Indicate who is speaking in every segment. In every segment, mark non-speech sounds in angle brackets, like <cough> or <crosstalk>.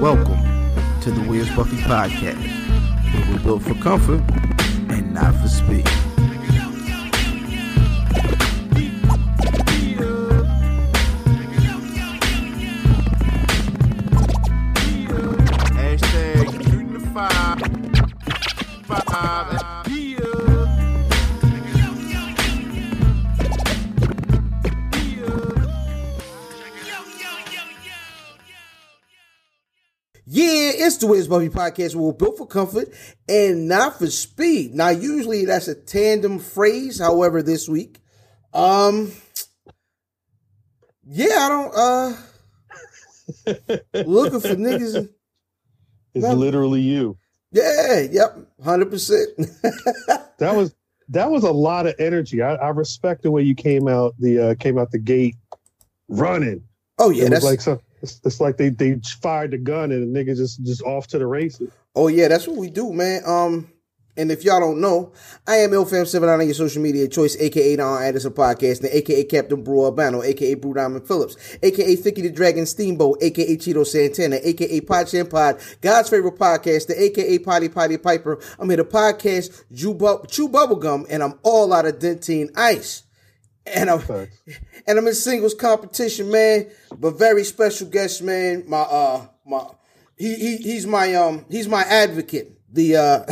Speaker 1: Welcome to the Where's Buffy podcast, where we're built for comfort and not for speed. It's the Where's Buffy podcast, where we're built for comfort and not for speed. Now, usually that's a tandem phrase. However, this week, um, yeah, I don't uh looking for niggas. <laughs>
Speaker 2: It's
Speaker 1: No.
Speaker 2: literally you.
Speaker 1: Yeah, yep, hundred percent. <laughs>
Speaker 2: That was that was a lot of energy. I, I respect the way you came out the uh, came out the gate running.
Speaker 1: Oh yeah,
Speaker 2: it
Speaker 1: that's
Speaker 2: like some. It's, it's like they they fired the gun and the nigga just just off to the races.
Speaker 1: Oh yeah, that's what we do, man. Um, and if y'all don't know, I am IlFam79 on your social media choice, aka Don Anderson Podcast, and aka Captain Brew Albano, aka Brew Diamond Phillips, aka Thicky the Dragon Steamboat, aka Cheeto Santana, aka Pod Chan Pod, God's favorite podcast, the aka Potty Potty Piper. I'm here to podcast Chew, Bu- Chew Bubblegum, and I'm all out of Dentyne Ice. And I'm
Speaker 2: Facts.
Speaker 1: and I'm in singles competition, man. But very special guest, man. My uh my he, he he's my um he's my advocate. The uh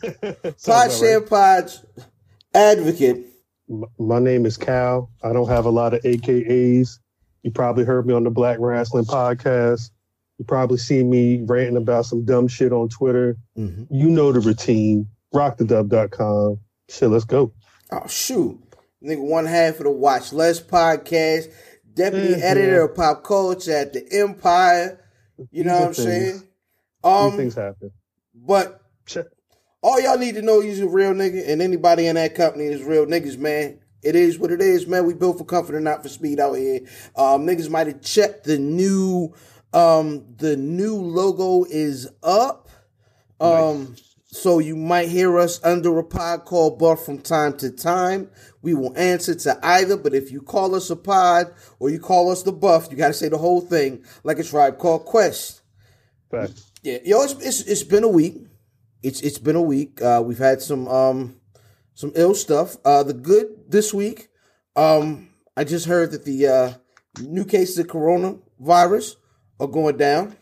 Speaker 1: <laughs> Pod Share
Speaker 2: right.
Speaker 1: Pod's advocate.
Speaker 2: My name is Khal. I don't have a lot of AKAs. You probably heard me on the Black Rasslin' Podcast. You probably seen me ranting about some dumb shit on Twitter.
Speaker 1: Mhm.
Speaker 2: You know the routine. Rockthedub.com. Shit, let's go.
Speaker 1: Oh shoot. Nigga, one half of the Watch Less podcast, deputy
Speaker 2: Mhm.
Speaker 1: editor of pop culture at the Empire. You know what I'm saying? Um
Speaker 2: things happen.
Speaker 1: but all y'all need to know he's a real nigga, and anybody in that company is real niggas, man. It is what it is, man. We built for comfort and not for speed out here. Um, niggas might have checked the new, um, the new logo is up. Um, so you might hear us under a pod called Buff from time to time. We will answer to either, but if you call us a pod or you call us the Buff, you got to say the whole thing like a tribe called Quest.
Speaker 2: Facts.
Speaker 1: Yeah, yo, it's, it's it's been a week. It's it's been a week. Uh, we've had some um some ill stuff. Uh, the good this week. Um, I just heard that the uh, new cases of coronavirus are going down.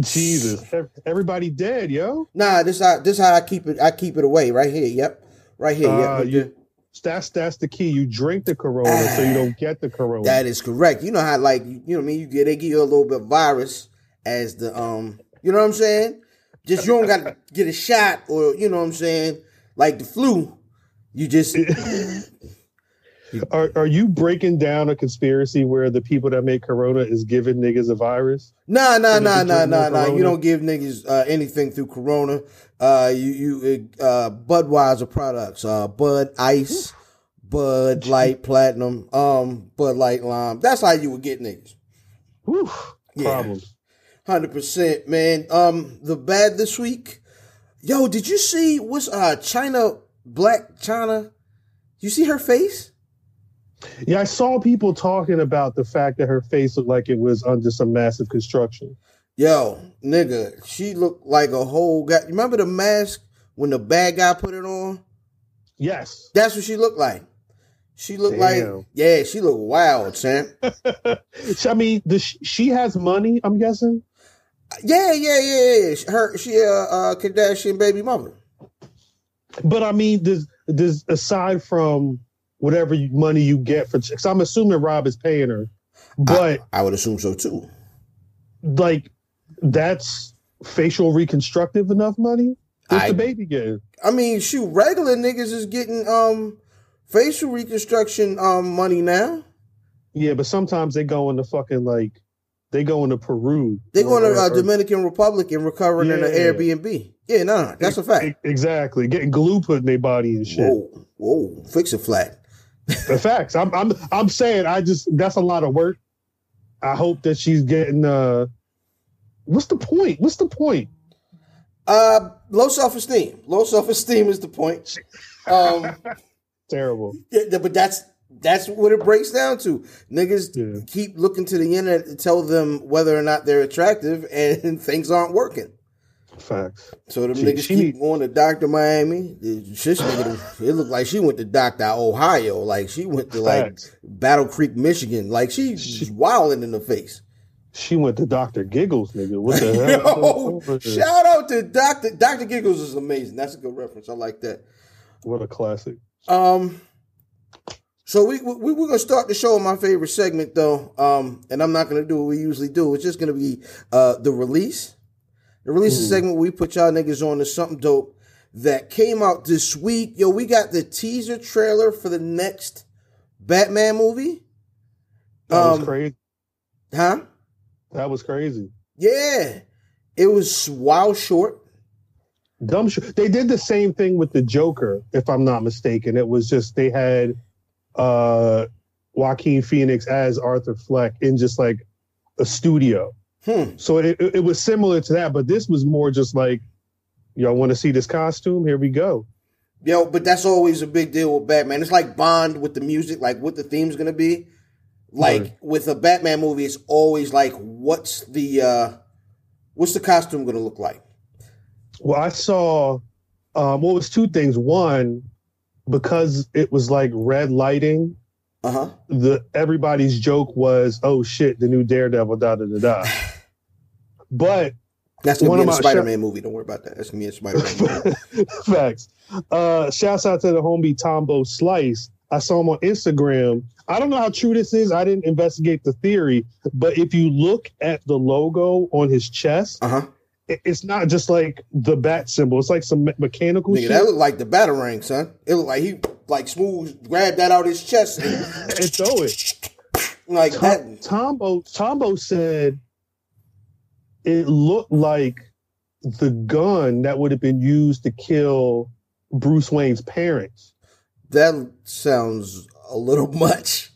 Speaker 2: Jesus. Everybody dead, yo.
Speaker 1: Nah, this how this how I keep it. I keep it away right here. Yep, right here.
Speaker 2: Uh,
Speaker 1: yep, right
Speaker 2: you- That's that's the key. You drink the corona so you don't get the corona.
Speaker 1: That is correct. You know how like you know what I mean. You get they give you a little bit of virus as the um. You know what I'm saying? Just you don't got to get a shot or you know what I'm saying like the flu. You just <laughs>
Speaker 2: are are you breaking down a conspiracy where the people that make corona is giving niggas a virus?
Speaker 1: Nah, nah, nah, nah, nah, nah. You don't give niggas uh, anything through Corona. Uh, you, you, uh, Budweiser products, uh, Bud Ice, Bud <laughs> Light Platinum, um, Bud Light Lime. That's how you would get niggas.
Speaker 2: Whew,
Speaker 1: Yeah.
Speaker 2: Problems.
Speaker 1: Hundred percent, man. Um, the bad this week. Yo, did you see what's uh Chyna Blac Chyna? You see her face?
Speaker 2: Yeah, I saw people talking about the fact that her face looked like it was under some massive construction.
Speaker 1: Yo, nigga, she looked like a whole guy. You remember the mask when the bad guy put it on?
Speaker 2: Yes.
Speaker 1: That's what she looked like. She looked like yeah, she looked wild, champ. <laughs>
Speaker 2: I mean, does she, she has money, I'm guessing.
Speaker 1: Yeah, yeah, yeah, yeah. Her she a uh, uh, Kardashian baby mother.
Speaker 2: But I mean, does does aside from whatever money you get for, because I'm assuming Rob is paying her, but
Speaker 1: I, I would assume so too.
Speaker 2: like that's facial reconstructive enough money. What's
Speaker 1: I-
Speaker 2: the baby getting?
Speaker 1: I mean, shoot, regular niggas is getting um facial reconstruction um money now.
Speaker 2: Yeah, but sometimes they go into fucking like they go into Peru.
Speaker 1: They going to
Speaker 2: or-
Speaker 1: uh, Dominican Republic and recovering in an Airbnb. Yeah, no, no, that's a fact.
Speaker 2: Exactly, getting glue put in their body and shit.
Speaker 1: Whoa, whoa, fix it flat.
Speaker 2: The facts. I'm I'm I'm saying I just that's a lot of work. I hope that she's getting uh what's the point? What's the point?
Speaker 1: Uh, low self esteem. Low self esteem is the point. Um, <laughs>
Speaker 2: Terrible.
Speaker 1: yeah, but that's That's what it breaks down to. Niggas
Speaker 2: Yeah.
Speaker 1: keep looking to the internet to tell them whether or not they're attractive, and <laughs> things aren't working.
Speaker 2: Facts.
Speaker 1: So them
Speaker 2: She-
Speaker 1: niggas
Speaker 2: she
Speaker 1: keep
Speaker 2: need-
Speaker 1: going to Doctor Miami. This nigga, it looked like she went to Doctor Ohio, like she went to like
Speaker 2: Facts.
Speaker 1: Battle Creek, Michigan. Like she, she's wilding in the face.
Speaker 2: She went to Doctor Giggles, nigga. What the hell? <laughs>
Speaker 1: Yo, shout out to Doctor Doctor Giggles is amazing. That's a good reference. I like that.
Speaker 2: What a classic.
Speaker 1: Um, so we, we we're gonna start the show with my favorite segment though. Um, and I'm not gonna do what we usually do. It's just gonna be uh the release. The release a segment we put y'all niggas on to something dope that came out this week. Yo, we got the teaser trailer for the next Batman movie.
Speaker 2: That
Speaker 1: Um,
Speaker 2: was crazy.
Speaker 1: Huh?
Speaker 2: That was crazy.
Speaker 1: Yeah. It was wild short.
Speaker 2: Dumb shit. They did the same thing with the Joker, if I'm not mistaken. It was just they had uh Joaquin Phoenix as Arthur Fleck in just like a studio.
Speaker 1: Hmm.
Speaker 2: So it, it it was similar to that, but this was more just like, y'all want to see this costume? Here we go.
Speaker 1: Yo, but that's always a big deal with Batman. It's like Bond with the music, like what the theme's gonna be. Like
Speaker 2: Right.
Speaker 1: with a Batman movie, it's always like, what's the uh what's the costume gonna look like?
Speaker 2: Well, I saw um what was two things. One, because it was like red lighting,
Speaker 1: Uh huh.
Speaker 2: the everybody's joke was, "Oh shit, the new Daredevil." Da da da da. <sighs> But
Speaker 1: That's gonna
Speaker 2: One
Speaker 1: be
Speaker 2: of
Speaker 1: in a
Speaker 2: my
Speaker 1: Spider Man movie. Don't worry about that. That's gonna be a Spider Man <laughs> movie.
Speaker 2: facts. Uh, shouts out to the homie Tombo Slice. I saw him on Instagram. I don't know how true this is. I didn't investigate the theory, but if you look at the logo on his chest,
Speaker 1: Uh huh.
Speaker 2: it- it's not just like the bat symbol. It's like some mechanical
Speaker 1: Nigga,
Speaker 2: shit.
Speaker 1: that looked like the batarang, son. It looked like he like smooth grabbed that out his chest and <laughs>
Speaker 2: and throw it.
Speaker 1: like
Speaker 2: Tom,
Speaker 1: that.
Speaker 2: Tombo Tombo said it looked like the gun that would have been used to kill Bruce Wayne's parents.
Speaker 1: That sounds a little <laughs> much.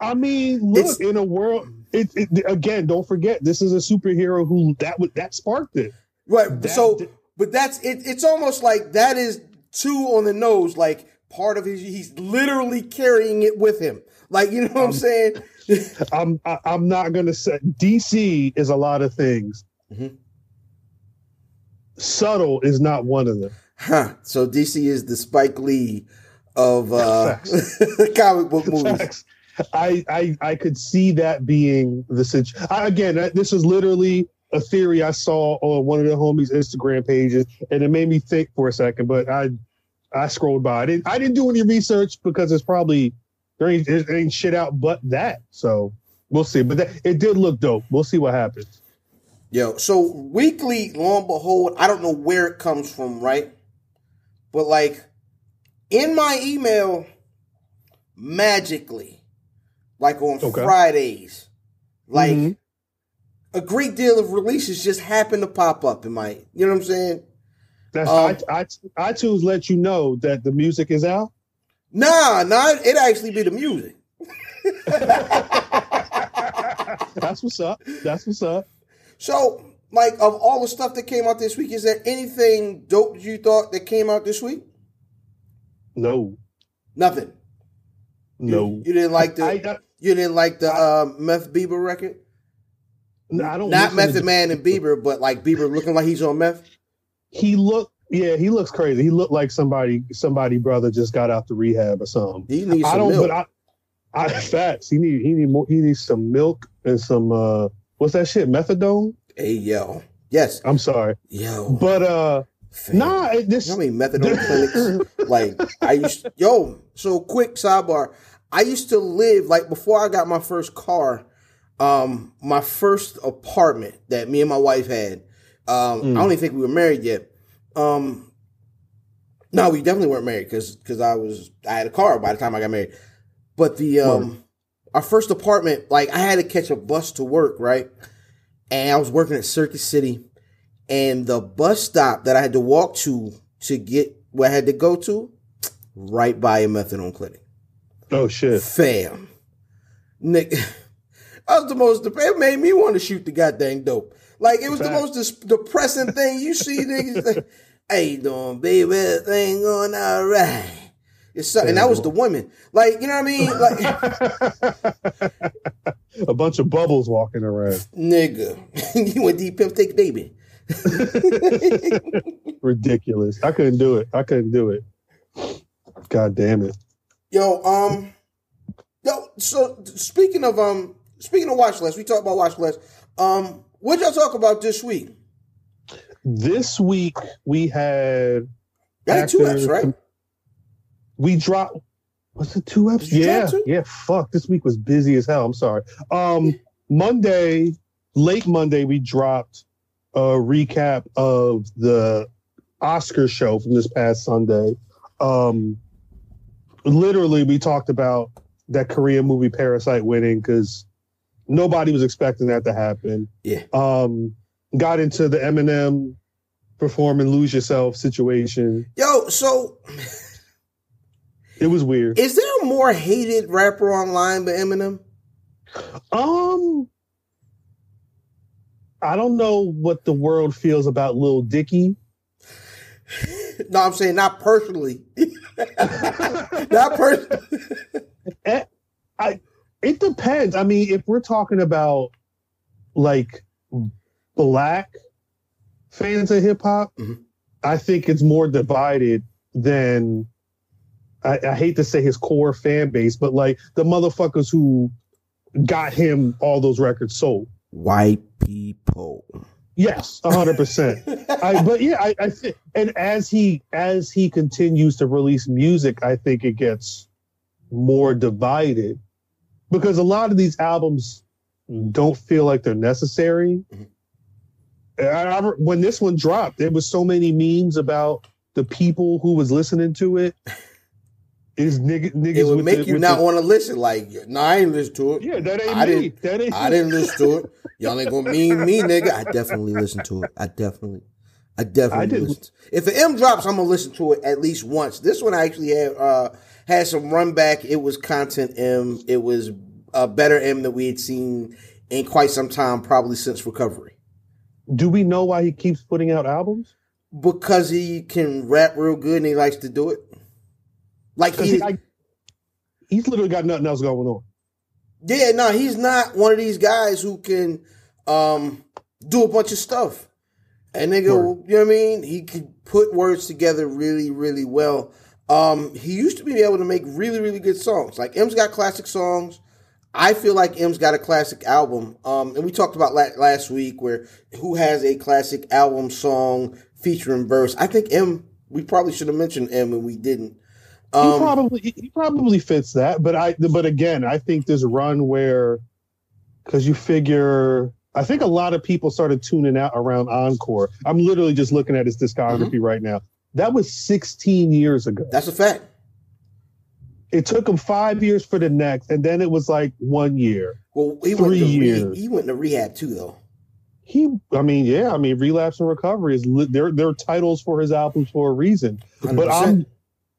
Speaker 2: I mean, look
Speaker 1: It's-
Speaker 2: in a world. It, it again. Don't forget, this is a superhero who that would that sparked it.
Speaker 1: Right.
Speaker 2: That
Speaker 1: so, but that's it. It's almost like that is two on the nose. Like part of his, he's literally carrying it with him. Like you know what I'm saying? <laughs>
Speaker 2: I'm I, I'm not gonna say DC is a lot of things.
Speaker 1: Mhm.
Speaker 2: Subtle is not one of them.
Speaker 1: Huh. So DC is the Spike Lee of uh <laughs> comic book movies.
Speaker 2: Facts. I, I I could see that being the situation. Again, that- this is literally a theory I saw on one of the homies' Instagram pages, and it made me think for a second. But I I scrolled by. I didn't I didn't do any research because it's probably there ain't, there ain't shit out but that. So we'll see. But that, it did look dope. We'll see what happens.
Speaker 1: Yo, so weekly, lo and behold, I don't know where it comes from, right? But like in my email, magically, like on
Speaker 2: Okay.
Speaker 1: Fridays, like
Speaker 2: Mhm.
Speaker 1: a great deal of releases just happen to pop up in my, you know what I'm saying?
Speaker 2: That's
Speaker 1: Um,
Speaker 2: I, I, iTunes let you know that the music is out.
Speaker 1: Nah, nah, it actually be the music. <laughs>
Speaker 2: That's what's up. That's what's up.
Speaker 1: So, like, of all the stuff that came out this week, is there anything dope that you thought that came out this week?
Speaker 2: No,
Speaker 1: Nothing. You-
Speaker 2: no.
Speaker 1: You, didn't like the
Speaker 2: I, I,
Speaker 1: you didn't like the uh, Meth Bieber record?
Speaker 2: I don't
Speaker 1: Not Method Man and Bieber, but like Bieber looking like he's on meth.
Speaker 2: he looked yeah he looks crazy he looked like somebody somebody brother just got out the rehab or something
Speaker 1: He needs
Speaker 2: i don't
Speaker 1: milk.
Speaker 2: but i i <laughs> facts he need he need more he needs some milk and some uh what's that shit methadone
Speaker 1: hey yo, yes,
Speaker 2: i'm sorry
Speaker 1: yo.
Speaker 2: but uh
Speaker 1: fam.
Speaker 2: nah this
Speaker 1: You know how many methadone clinics? <laughs> Like I used, yo. So quick sidebar. I used to live like before I got my first car. Um, my first apartment that me and my wife had. Um,
Speaker 2: Mm.
Speaker 1: I don't even think we were married yet. Um, no, we definitely weren't married because because I was I had a car by the time I got married. But the um, our first apartment, like I had to catch a bus to work, right? And I was working at Circuit City, and the bus stop that I had to walk to to get where I had to go to, right by a methadone clinic.
Speaker 2: Oh shit
Speaker 1: Fam, Nick, that was the most. It made me want to shoot the goddamn dope. Like it was the most dis- depressing thing you see, niggas. Like, you doing, baby? Everything going all right? It's so, and that was the women. Like, you know what I mean? Like, <laughs>
Speaker 2: a bunch of bubbles walking around.
Speaker 1: nigga, <laughs> you went deep pimp take baby. <laughs>
Speaker 2: Ridiculous. I couldn't do it. I couldn't do it. God damn it.
Speaker 1: Yo, um, yo. So speaking of um, speaking of Watch Less, we talked about Watch Less. Um, what y'all talk about this week?
Speaker 2: This week we had
Speaker 1: had two Fs, right?
Speaker 2: we dropped was it two
Speaker 1: you
Speaker 2: Yeah,
Speaker 1: two?
Speaker 2: yeah. Fuck, this week was busy as hell. I'm sorry. Um, Monday, late Monday, we dropped a recap of the Oscar show from this past Sunday. Um, literally, we talked about that Korean movie Parasite winning because nobody was expecting that to happen.
Speaker 1: Yeah.
Speaker 2: Um, got into the Eminem perform and lose yourself situation.
Speaker 1: Yo, so
Speaker 2: It was weird.
Speaker 1: is there a more hated rapper online than Eminem?
Speaker 2: Um, I don't know what the world feels about Lil Dicky. <laughs>
Speaker 1: No, I'm saying not personally. <laughs> <laughs> not personally. <laughs>
Speaker 2: It depends. I mean, if we're talking about like black fans of hip hop,
Speaker 1: Mhm.
Speaker 2: I think it's more divided than I, I hate to say his core fan base, but like the motherfuckers who got him all those records sold.
Speaker 1: White people.
Speaker 2: Yes, hundred percent. I, but yeah, I, I think, and as he as he continues to release music, I think it gets more divided because a lot of these albums don't feel like they're necessary.
Speaker 1: Mhm.
Speaker 2: I, I, when this one dropped, there was so many memes about the people who was listening to it. <laughs> Is nigga, niggas
Speaker 1: It would make
Speaker 2: the-
Speaker 1: you not want to listen. Like, no, I ain't listen to it.
Speaker 2: Yeah, that ain't
Speaker 1: I
Speaker 2: me.
Speaker 1: didn't-
Speaker 2: that ain't
Speaker 1: I didn't listen to it. Y'all ain't gonna mean me, nigga. I definitely listen to it. I definitely, I definitely
Speaker 2: I
Speaker 1: listen. If the M drops, I'm gonna listen to it at least once. This one I actually had uh had some run back. It was content M. It was a better M that we had seen in quite some time, probably since recovery.
Speaker 2: Do we know why he keeps putting out albums?
Speaker 1: Because he can rap real good and he likes to do it. Like he,
Speaker 2: he- he's literally got nothing else going on.
Speaker 1: Yeah, no, he's not one of these guys who can um do a bunch of stuff. And nigga,
Speaker 2: Word.
Speaker 1: you know what I mean? He could put words together really, really well. Um, he used to be able to make really, really good songs. Like M's got classic songs. I feel like M's got a classic album. Um, and we talked about la- last week where who has a classic album song featuring verse. I think M. We probably should have mentioned M, and we didn't.
Speaker 2: He
Speaker 1: Um,
Speaker 2: probably he probably fits that, but I but again, I think this run where because you figure I think a lot of people started tuning out around Encore. I'm literally just looking at his discography
Speaker 1: Mm-hmm.
Speaker 2: right now. That was 16 years ago.
Speaker 1: that's a fact.
Speaker 2: It took him five years for the next, and then it was like one year.
Speaker 1: Well, he
Speaker 2: Three
Speaker 1: went to re-
Speaker 2: years.
Speaker 1: he went to rehab too, though.
Speaker 2: He, I mean, yeah, I mean, relapse and recovery is li- they're they're titles for his albums for a reason. But
Speaker 1: 100%.
Speaker 2: I'm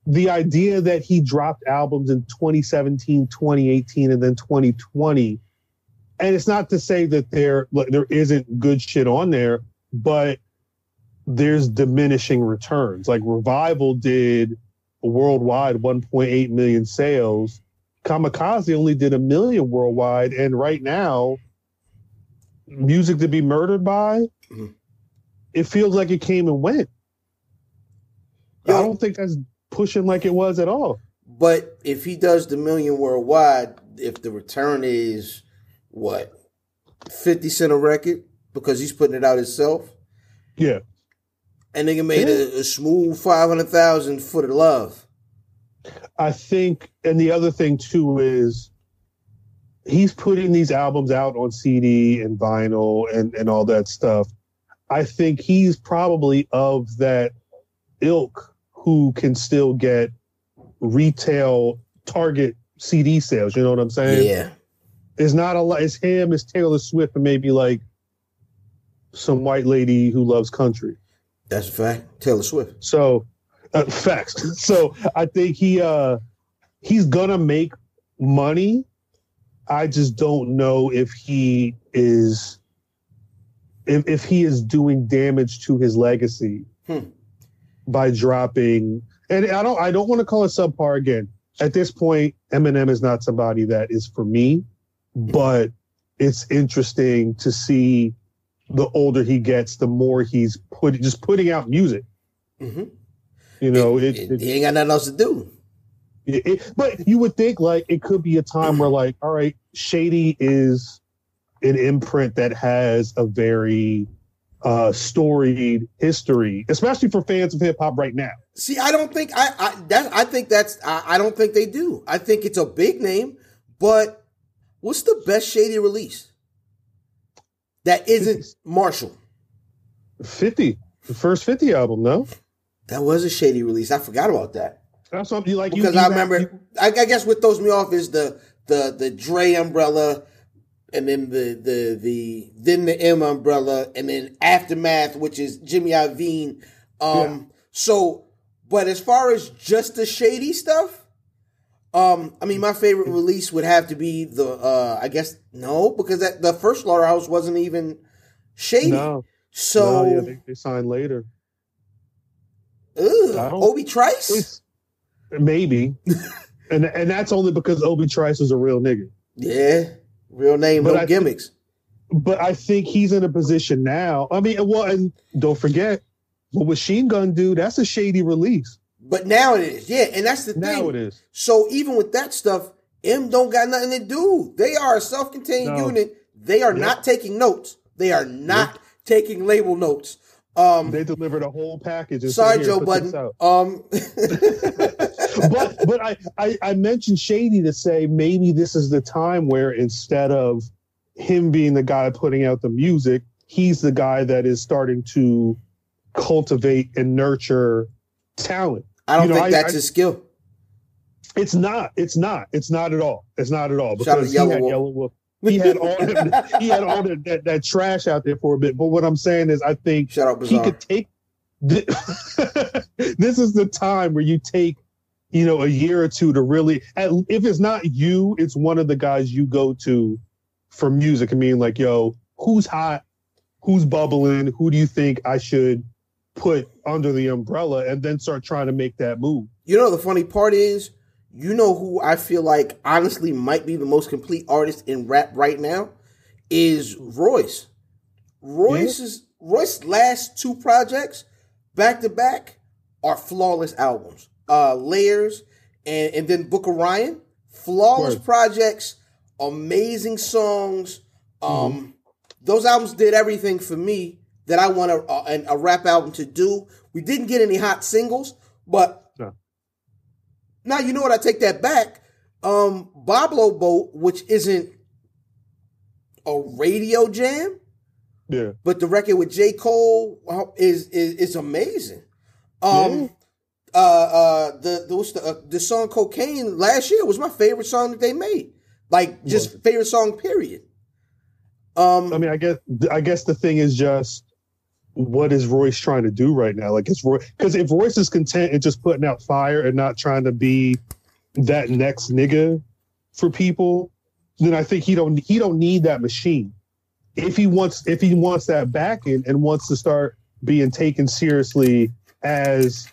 Speaker 2: the idea that he dropped albums in 2017, 2018, and then 2020. And it's not to say that there there isn't good shit on there, but there's diminishing returns. Like Revival did worldwide 1.8 million sales. Kamikaze only did a million worldwide, and right now, music to be murdered by,
Speaker 1: Mhm.
Speaker 2: it feels like it came and went. I don't think that's pushing like it was at all.
Speaker 1: but if he does the million worldwide, if the return is what fifty cent a record because he's putting it out himself,
Speaker 2: Yeah.
Speaker 1: and nigga made a, a smooth five hundred thousand for the love.
Speaker 2: I think, and the other thing too is he's putting these albums out on CD and vinyl and, and all that stuff. I think he's probably of that ilk who can still get retail target CD sales. You know what I'm saying?
Speaker 1: Yeah,
Speaker 2: It's not a lot. It's him, it's Taylor Swift, and maybe like some white lady who loves country.
Speaker 1: that's a fact. Taylor Swift.
Speaker 2: So uh, facts. So I think he uh he's gonna make money. I just don't know if he is if if he is doing damage to his legacy
Speaker 1: Hmm.
Speaker 2: By dropping and I don't I don't want to call it subpar again. At this point, Eminem is not somebody that is for me, but it's interesting to see the older he gets, the more he's put just putting out music.
Speaker 1: hmm
Speaker 2: You know, it,
Speaker 1: it,
Speaker 2: it-
Speaker 1: he ain't got nothing else to do.
Speaker 2: it- but you would think like it could be a time where like, all right, Shady is an imprint that has a very uh storied history, especially for fans of hip hop right now.
Speaker 1: See, I don't think I, I that I think that's I, I don't think they do. I think it's a big name, but what's the best shady release that isn't Marshall?
Speaker 2: 50, the first 50 album, no?
Speaker 1: That was a shady release. I forgot about that
Speaker 2: That's something you like
Speaker 1: because
Speaker 2: you
Speaker 1: I remember.
Speaker 2: you-
Speaker 1: I, I guess what throws me off is the the the Dre umbrella, and then the the the then the M umbrella, and then aftermath, which is Jimmy Iovine. Um, so, but as far as just the shady stuff, um, I mean, my favorite release would have to be the uh, I guess no, because that the first Slaughterhouse wasn't even shady.
Speaker 2: no,
Speaker 1: So,
Speaker 2: no, yeah, they, they signed later.
Speaker 1: ugh, Obi Trice.
Speaker 2: Maybe. <laughs> and and that's only because Obi Trice is a real nigga.
Speaker 1: Yeah, real name,
Speaker 2: But
Speaker 1: no
Speaker 2: I
Speaker 1: gimmicks.
Speaker 2: But I think he's in a position now. I mean, well, and don't forget, what Machine Gun do, that's a shady release.
Speaker 1: But now it is, yeah, and that's the
Speaker 2: Now
Speaker 1: thing.
Speaker 2: it is.
Speaker 1: So even with that stuff, M don't got nothing to do. They are a self-contained
Speaker 2: No.
Speaker 1: unit. They are
Speaker 2: Yep.
Speaker 1: not taking notes. They are not taking label notes. Um,
Speaker 2: They delivered a whole package. and
Speaker 1: sorry,
Speaker 2: said,
Speaker 1: Joe Budden. Um, <laughs>
Speaker 2: but but I, I I mentioned Shady to say maybe this is the time where instead of him being the guy putting out the music, he's the guy that is starting to cultivate and nurture talent.
Speaker 1: I don't
Speaker 2: You know,
Speaker 1: think
Speaker 2: I-
Speaker 1: that's
Speaker 2: I-
Speaker 1: his skill.
Speaker 2: It's not. It's not. It's not at all. It's not at all.
Speaker 1: Shout out to
Speaker 2: Because he
Speaker 1: Yellow
Speaker 2: had
Speaker 1: Wolf.
Speaker 2: Yelawolf. He had all that, he had all that, that that trash out there for a bit. But what I'm saying is, I think
Speaker 1: Shout out
Speaker 2: he could take. thi- <laughs> this is the time where you take, you know, a year or two to really. at- If it's not you, it's one of the guys you go to for music. I mean, like, yo, who's hot? Who's bubbling? Who do you think I should put under the umbrella? And then start trying to make that move.
Speaker 1: You know the funny part is, you know who I feel like honestly might be the most complete artist in rap right now is Royce. Royce's Royce's last two projects back to back are flawless albums. Uh Layers and and then Book of Ryan, flawless
Speaker 2: Word.
Speaker 1: projects, amazing songs. Um those albums did everything for me that I want a, a, a rap album to do. We didn't get any hot singles, but. Now you know what? I take that back. Um, Boblo Boat, which isn't a radio jam,
Speaker 2: Yeah.
Speaker 1: but the record with J Cole is is, is amazing. Um,
Speaker 2: Yeah.
Speaker 1: uh, uh, the the, what's the, uh, the song "Cocaine" last year was my favorite song that they made. Like just favorite song, period. Um,
Speaker 2: I mean, I guess I guess the thing is just what is Royce trying to do right now? Like, it's Roy because if Royce is content and just putting out fire and not trying to be that next nigga for people, then I think he don't he don't need that machine. If he wants if he wants that backing and wants to start being taken seriously as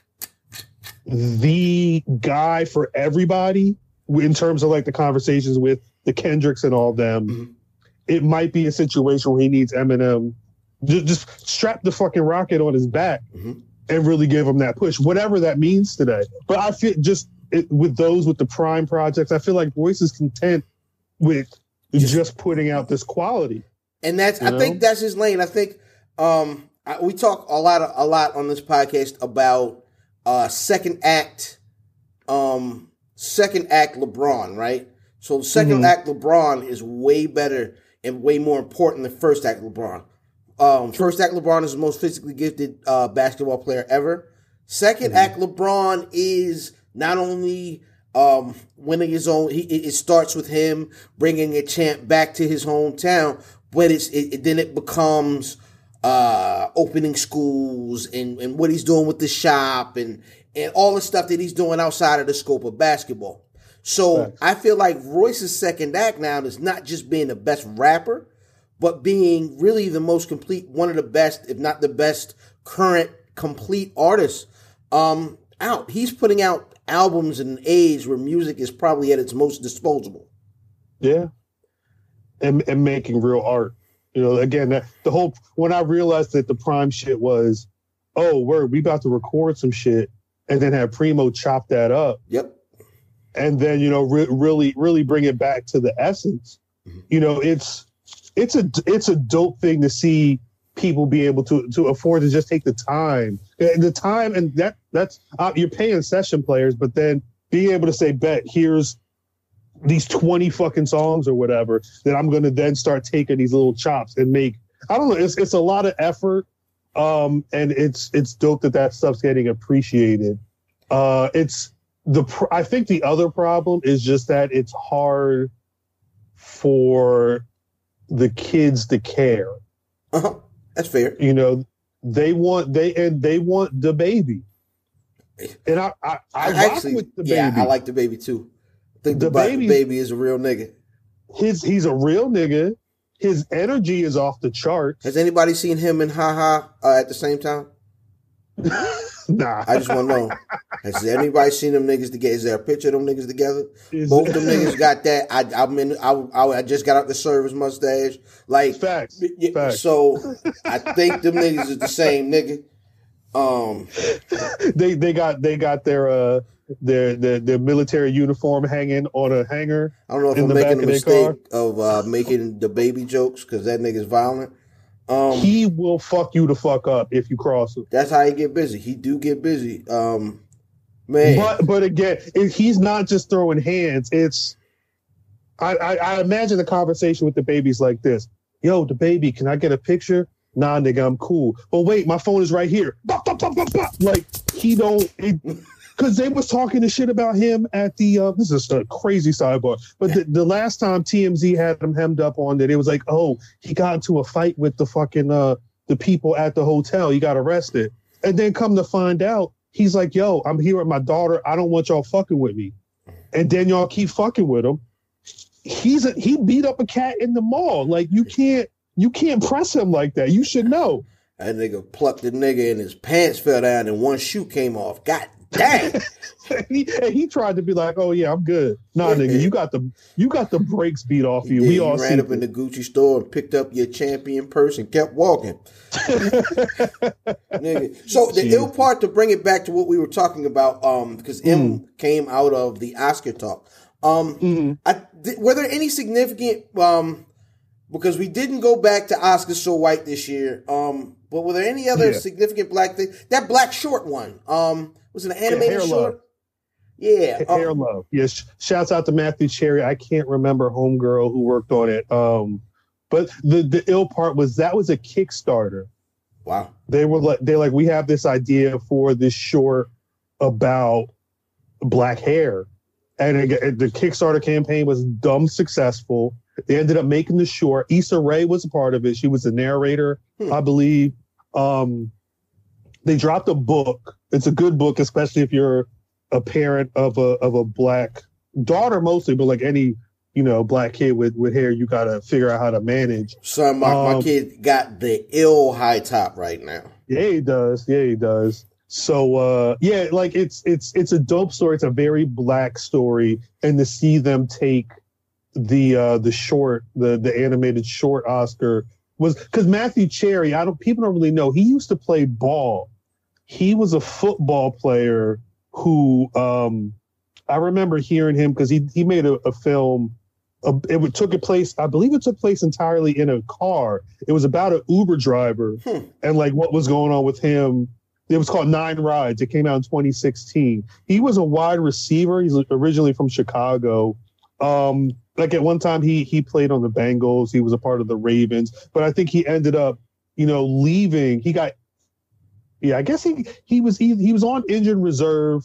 Speaker 2: the guy for everybody in terms of like the conversations with the Kendricks and all them
Speaker 1: Mhm.
Speaker 2: it might be a situation where he needs Eminem just, just strap the fucking rocket on his back
Speaker 1: Mhm.
Speaker 2: and really give him that push, whatever that means today. But I feel just it, with those with the PRhyme projects, I feel like Royce is content with just, putting out this quality.
Speaker 1: and that's I think that's his lane. I think um, I, we talk a lot a lot on this podcast about uh, second act, um, second act LeBron, right? So 2nd
Speaker 2: Mhm.
Speaker 1: act LeBron is way better and way more important than first act LeBron. Um, first act LeBron is the most physically gifted uh, basketball player ever. 2nd act LeBron is not only um, winning his own. He, it starts with him bringing a champ back to his hometown, but it's it, it- then it becomes uh, opening schools and, and what he's doing with the shop and and all the stuff that he's doing outside of the scope of basketball. So
Speaker 2: Facts.
Speaker 1: I feel like Royce's second act now is not just being the best rapper, but being really the most complete, one of the best, if not the best, current complete artists. Um, out. He's putting out albums in an age where music is probably at its most disposable.
Speaker 2: Yeah. And and making real art. You know, again, that, the whole when I realized that the PRhyme shit was, oh, word, we about to record some shit, and then have Primo chop that up,
Speaker 1: Yep.
Speaker 2: and then you know re- really really bring it back to the essence.
Speaker 1: Mhm.
Speaker 2: You know, it's it's a it's a dope thing to see people be able to to afford to just take the time. The time and that that's uh, you're paying session players, but then being able to say, bet here's these 20 fucking songs or whatever that I'm going to then start taking these little chops and make I don't know it's it's a lot of effort um and it's it's dope that that stuff's getting appreciated. Uh it's the I think the other problem is just that it's hard for the kids to care
Speaker 1: Uh-huh. That's fair.
Speaker 2: you know they want they and they want DaBaby and I I, I, rock
Speaker 1: actually,
Speaker 2: with the
Speaker 1: yeah, I like DaBaby too. I think the,
Speaker 2: The baby-
Speaker 1: baby is a real nigga.
Speaker 2: his he's a real nigga. His energy is off the charts.
Speaker 1: Has anybody seen him and Haha uh, at the same time? <laughs>
Speaker 2: nah,
Speaker 1: I just want to know. <laughs> Has anybody seen them niggas together? Is there a picture of them niggas together?
Speaker 2: Is-
Speaker 1: Both them niggas got that. I, I'm in. I, I, I just got out the service mustache. Like,
Speaker 2: facts.
Speaker 1: yeah,
Speaker 2: Facts.
Speaker 1: so I think them niggas is the same nigga. Um,
Speaker 2: They they got they got their uh their their, their military uniform hanging on a hanger.
Speaker 1: I don't know if I'm
Speaker 2: the
Speaker 1: making a mistake of uh, making DaBaby jokes because that nigga's violent. Um,
Speaker 2: he will fuck you the fuck up if you cross him.
Speaker 1: that's how he get busy. He do get busy. Um, man,
Speaker 2: But but again, he's not just throwing hands. It's I, I I imagine the conversation with the babies like this. Yo, DaBaby, can I get a picture? Nah, nigga, I'm cool. But wait, my phone is right here. Like he don't because they was talking the shit about him at the uh, this is a crazy sidebar. But the, the last time TMZ had him hemmed up on that, it was like, oh, he got into a fight with the fucking uh the people at the hotel. He got arrested. And then come to find out, he's like, yo, I'm here with my daughter. I don't want y'all fucking with me. And then y'all keep fucking with him. He's a, he beat up a cat in the mall. Like you can't you can't press him like that. You should know.
Speaker 1: that nigga plucked the nigga and his pants fell down and one shoe came off. God damn. <laughs>
Speaker 2: he, and he tried to be like, "Oh yeah, I'm good." Nah, nigga, you got the you got the brakes beat off you.
Speaker 1: Yeah,
Speaker 2: we
Speaker 1: you
Speaker 2: all
Speaker 1: ran up in the Gucci store and picked up your champion purse and kept walking. <laughs> Nigga. So the
Speaker 2: Jeez.
Speaker 1: ill part to bring it back to what we were talking about, um, because M came out of the Oscar talk. Um,
Speaker 2: Mhm.
Speaker 1: I, th- were there any significant um because we didn't go back to Oscars So White this year. Um, but were there any other
Speaker 2: Yeah.
Speaker 1: significant black thing? That black short one. Um, was it an animated
Speaker 2: Hair
Speaker 1: short?
Speaker 2: Love.
Speaker 1: Yeah. um,
Speaker 2: Hair love. Yes. Shouts out to Matthew Cherry. I can't remember homegirl who worked on it. Um, but the the ill part was that was a Kickstarter.
Speaker 1: wow.
Speaker 2: They were like they like we have this idea for this short about black hair, and it, the Kickstarter campaign was dumb successful. They ended up making the short. Issa Rae was a part of it. She was the narrator,
Speaker 1: Hmm.
Speaker 2: I believe. Um, they dropped a book. It's a good book, especially if you're a parent of a of a black daughter, mostly, but like any you know black kid with with hair, you got to figure out how to manage.
Speaker 1: Son, my, my
Speaker 2: Um,
Speaker 1: kid got the ill high top right now.
Speaker 2: Yeah, he does. Yeah, he does. So uh yeah, like it's it's it's a dope story. It's a very black story, and to see them take the uh the short, the the animated short Oscar was because Matthew Cherry. I don't people don't really know. He used to play ball. He was a football player who um I remember hearing him because he he made a, a film. Uh, it took a place. I believe it took place entirely in a car. It was about an Uber driver
Speaker 1: Hmm.
Speaker 2: and like what was going on with him. It was called Nine Rides. It came out in 2016. He was a wide receiver. He's originally from Chicago. Um, like at one time he he played on the Bengals. He was a part of the Ravens, but I think he ended up, you know, leaving. He got, yeah, I guess he he was he, he was on injured reserve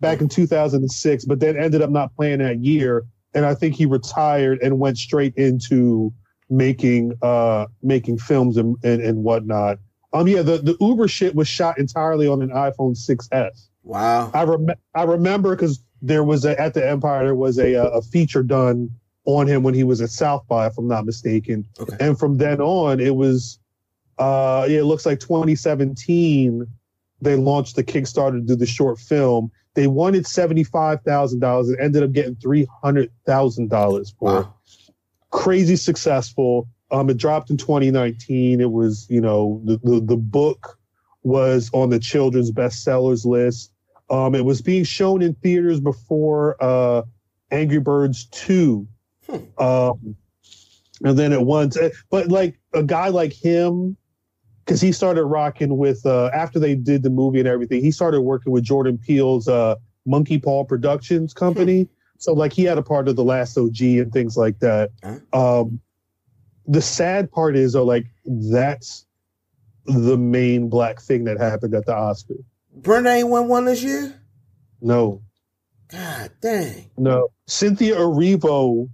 Speaker 2: back in 2006, but then ended up not playing that year. And I think he retired and went straight into making uh making films and and, and whatnot. Um, yeah, the, the Uber shit was shot entirely on an iPhone 6s.
Speaker 1: Wow.
Speaker 2: I rem- I remember because there was a, at the Empire there was a a feature done on him when he was at South by, if I'm not mistaken.
Speaker 1: Okay.
Speaker 2: And from then on, it was uh yeah, it looks like 2017 they launched the Kickstarter to do the short film. They wanted seventy five thousand dollars and ended up getting three hundred thousand dollars for it. Crazy successful. Um, it dropped in 2019. It was, you know, the, the, the book was on the children's bestsellers list. Um, it was being shown in theaters before uh, Angry Birds 2. Um, and then it once, but like a guy like him, because he started rocking with, uh, after they did the movie and everything, he started working with Jordan Peele's uh, Monkey Paw Productions company. So, like, he had a part of the last OG and things like that. Um, the sad part is, though, like, that's the main black thing that happened at the Oscar.
Speaker 1: Brenda ain't won one this year.
Speaker 2: No,
Speaker 1: God dang.
Speaker 2: no. Cynthia Erivo,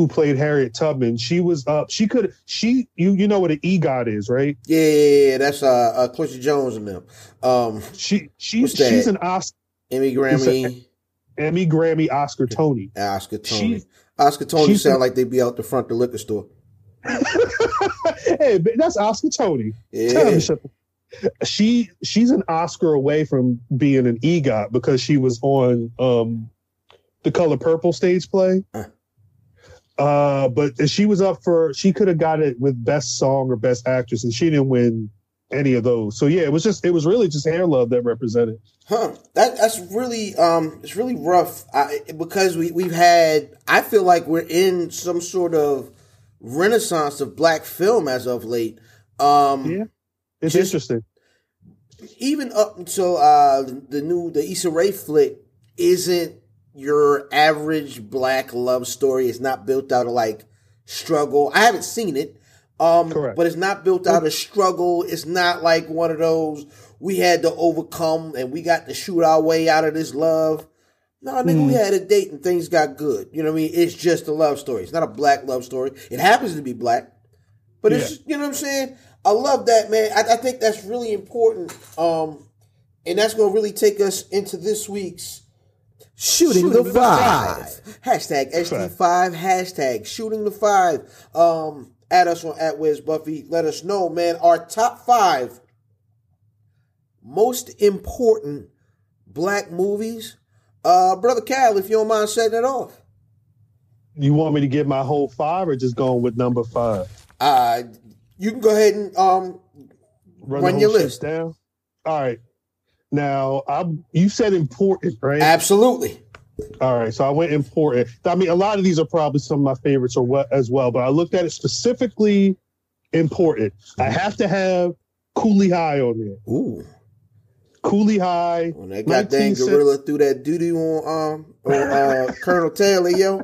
Speaker 2: who played Harriet Tubman, she was up. She could, she, you, you know what an EGOT is, right?
Speaker 1: Yeah, yeah, yeah, that's uh, uh Quincy Jones and them. Um,
Speaker 2: She,
Speaker 1: that?
Speaker 2: she's an Oscar,
Speaker 1: Emmy, Grammy,
Speaker 2: Emmy, Grammy, Oscar, Tony.
Speaker 1: Oscar Tony.
Speaker 2: She-
Speaker 1: Oscar Tony sound like they'd be out the front of the liquor store. <laughs>
Speaker 2: hey, that's Oscar Tony.
Speaker 1: Yeah.
Speaker 2: She she's an Oscar away from being an EGOT because she was on um the Color Purple stage play.
Speaker 1: Uh.
Speaker 2: Uh, but she was up for she could have got it with best song or best actress, and she didn't win any of those. So yeah, it was just it was really just Hair Love that represented.
Speaker 1: Huh. That that's really um it's really rough. I, because we we've had I feel like we're in some sort of renaissance of black film as of late. Um
Speaker 2: Yeah. It's
Speaker 1: Just-
Speaker 2: interesting.
Speaker 1: even up until uh the new the Issa Rae flick isn't your average black love story. It's not built out of like struggle. I haven't seen it. Um
Speaker 2: Correct.
Speaker 1: but it's not built out of struggle. It's not like one of those we had to overcome and we got to shoot our way out of this love. No, I nigga, we had a date and things got good. You know what I mean? It's just a love story. It's not a black love story. It happens to be black. But it's
Speaker 2: Yeah.
Speaker 1: you know what I'm saying. I love that man. I, I think that's really important, um, and that's going to really take us into this week's shooting, the, five. Hashtag SD5. Hashtag shooting the five. Um, at us on at Where's Buffy. Let us know, man. Our top five most important black movies. Uh, brother Khal, if you don't mind setting it off.
Speaker 2: You want me to get my whole five or just going with number five?
Speaker 1: Uh, you can go ahead and um,
Speaker 2: Run,
Speaker 1: Run your list.
Speaker 2: down. All right. Now, I you said important, right?
Speaker 1: absolutely.
Speaker 2: All right, so I went important. I mean, a lot of these are probably some of my favorites or what as well, but I looked at it specifically important. I have to have Cooley High on there.
Speaker 1: Ooh.
Speaker 2: Cooley High.
Speaker 1: When that goddamn gorilla threw that doo on um on uh, <laughs> Colonel Taylor, yo.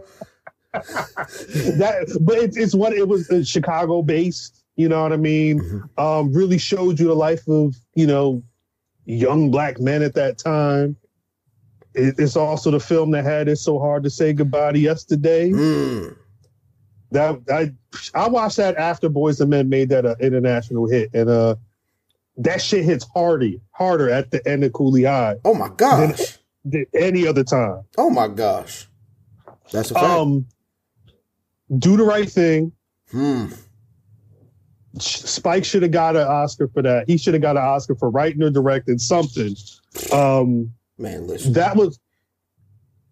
Speaker 2: That, but it's it's what it was uh, Chicago based. You know what I mean?
Speaker 1: Mm-hmm.
Speaker 2: Um, really showed you the life of you know young black men at that time. It, it's also the film that had "It's So Hard to Say Goodbye to Yesterday."
Speaker 1: Mm.
Speaker 2: that I I watched that after Boys and Men made that an international hit, and uh, that shit hits harder harder at the end of Cooley High
Speaker 1: Oh my gosh.
Speaker 2: than any other time.
Speaker 1: Oh my gosh. That's a fact.
Speaker 2: Um, do the right thing.
Speaker 1: hmm.
Speaker 2: Spike should have got an Oscar for that. He should have got an Oscar for writing or directing something. Um,
Speaker 1: Man, listen.
Speaker 2: that was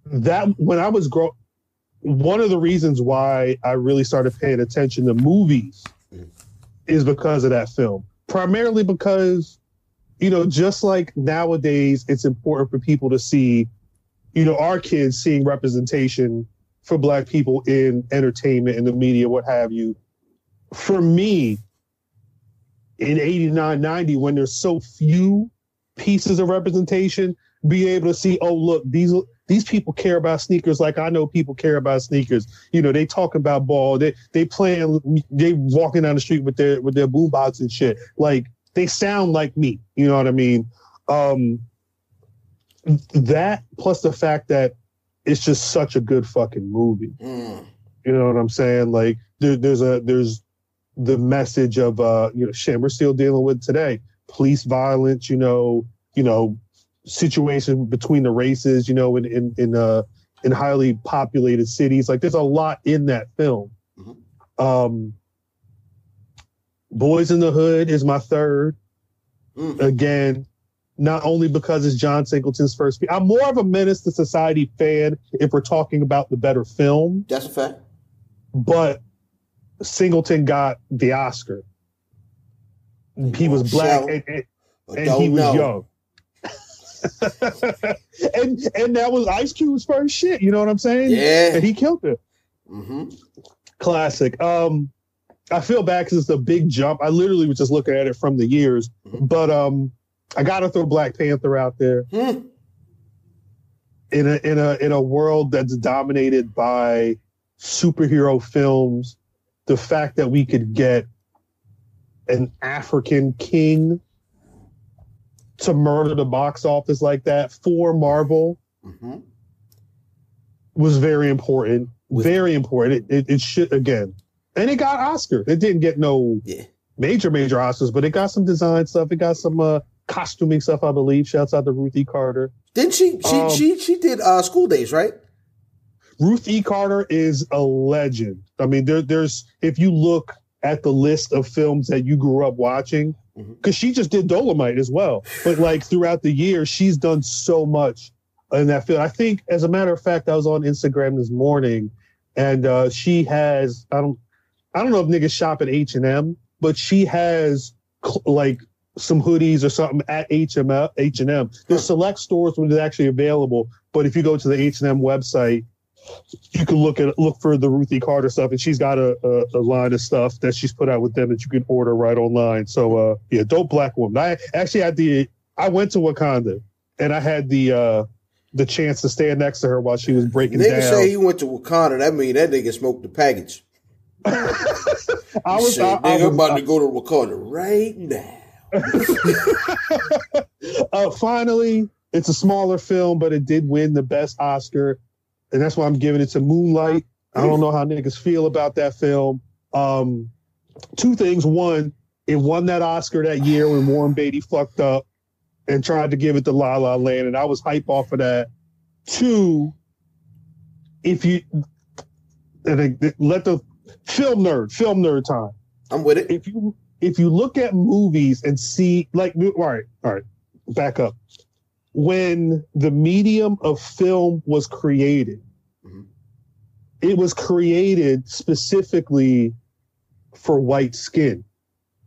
Speaker 2: that when I was growing. One of the reasons why I really started paying attention to movies is because of that film. Primarily because, you know, just like nowadays, it's important for people to see, you know, our kids seeing representation for Black people in entertainment and the media, what have you. For me, in 89, 90, when there's so few pieces of representation, be able to see, oh, look, these these people care about sneakers like I know people care about sneakers. You know, they talk about ball. They they playing. They walking down the street with their with their boombox and shit. Like they sound like me. You know what I mean? Um, that plus the fact that it's just such a good fucking movie.
Speaker 1: Mm.
Speaker 2: You know what I'm saying? Like there, there's a there's the message of uh you know shit we're still dealing with today police violence you know you know situation between the races you know in in in uh in highly populated cities like there's a lot in that film
Speaker 1: Mhm.
Speaker 2: um Boyz n the Hood is my third
Speaker 1: Mm.
Speaker 2: again not only because it's John Singleton's first. I'm more of a Menace to Society fan if we're talking about the better film,
Speaker 1: That's a fact.
Speaker 2: but Singleton got the Oscar. He was black and, and, and he was
Speaker 1: know.
Speaker 2: young. <laughs> and and that was Ice Cube's first shit. You know what I'm saying?
Speaker 1: Yeah.
Speaker 2: And he killed it.
Speaker 1: hmm
Speaker 2: Classic. Um, I feel bad because it's a big jump. I literally was just looking at it from the years,
Speaker 1: Mhm.
Speaker 2: but um, I gotta throw Black Panther out there
Speaker 1: Hmm.
Speaker 2: in a in a in a world that's dominated by superhero films. The fact that we could get an African king to murder the box office like that for Marvel
Speaker 1: hmm
Speaker 2: was very important.
Speaker 1: With-
Speaker 2: very important. It, it, it should again, and it got Oscar. It didn't get no
Speaker 1: Yeah.
Speaker 2: major major Oscars, but it got some design stuff. It got some uh, costuming stuff, I believe. Shouts out to Ruth E. Carter.
Speaker 1: Didn't she? She
Speaker 2: Um,
Speaker 1: she she did uh, school days, right?
Speaker 2: Ruth E. Carter is a legend. I mean, there, there's if you look at the list of films that you grew up watching, because she just did Dolomite as well. But like throughout the years, she's done so much in that field. I think, as a matter of fact, I was on Instagram this morning, and uh, she has I don't I don't know if niggas shop at H and M, but she has cl- like some hoodies or something at H and M. H and M. There's select stores when it's actually available, but if you go to the H and M website, you can look at look for the Ruthie Carter stuff, and she's got a, a, a line of stuff that she's put out with them that you can order right online. So uh, yeah, dope black woman. I actually had the I went to Wakanda, and I had the uh, the chance to stand next to her while she was breaking
Speaker 1: Nigga say he went to Wakanda. That mean that nigga smoked the package. <laughs>
Speaker 2: I was,
Speaker 1: Shit,
Speaker 2: I, I
Speaker 1: nigga, I'm
Speaker 2: was-
Speaker 1: about to go to Wakanda right now. <laughs>
Speaker 2: uh, finally, it's a smaller film, but it did win the best Oscar, and that's why I'm giving it to Moonlight. I don't know how niggas feel about that film. Um, two things: one, it won that Oscar that year when Warren Beatty fucked up and tried to give it to La La Land, and I was hype off of that. Two, if you and it- let the film nerd, film nerd time
Speaker 1: I'm with it.
Speaker 2: if you if you look at movies and see like all right all right back up when the medium of film was created. It was created specifically for white skin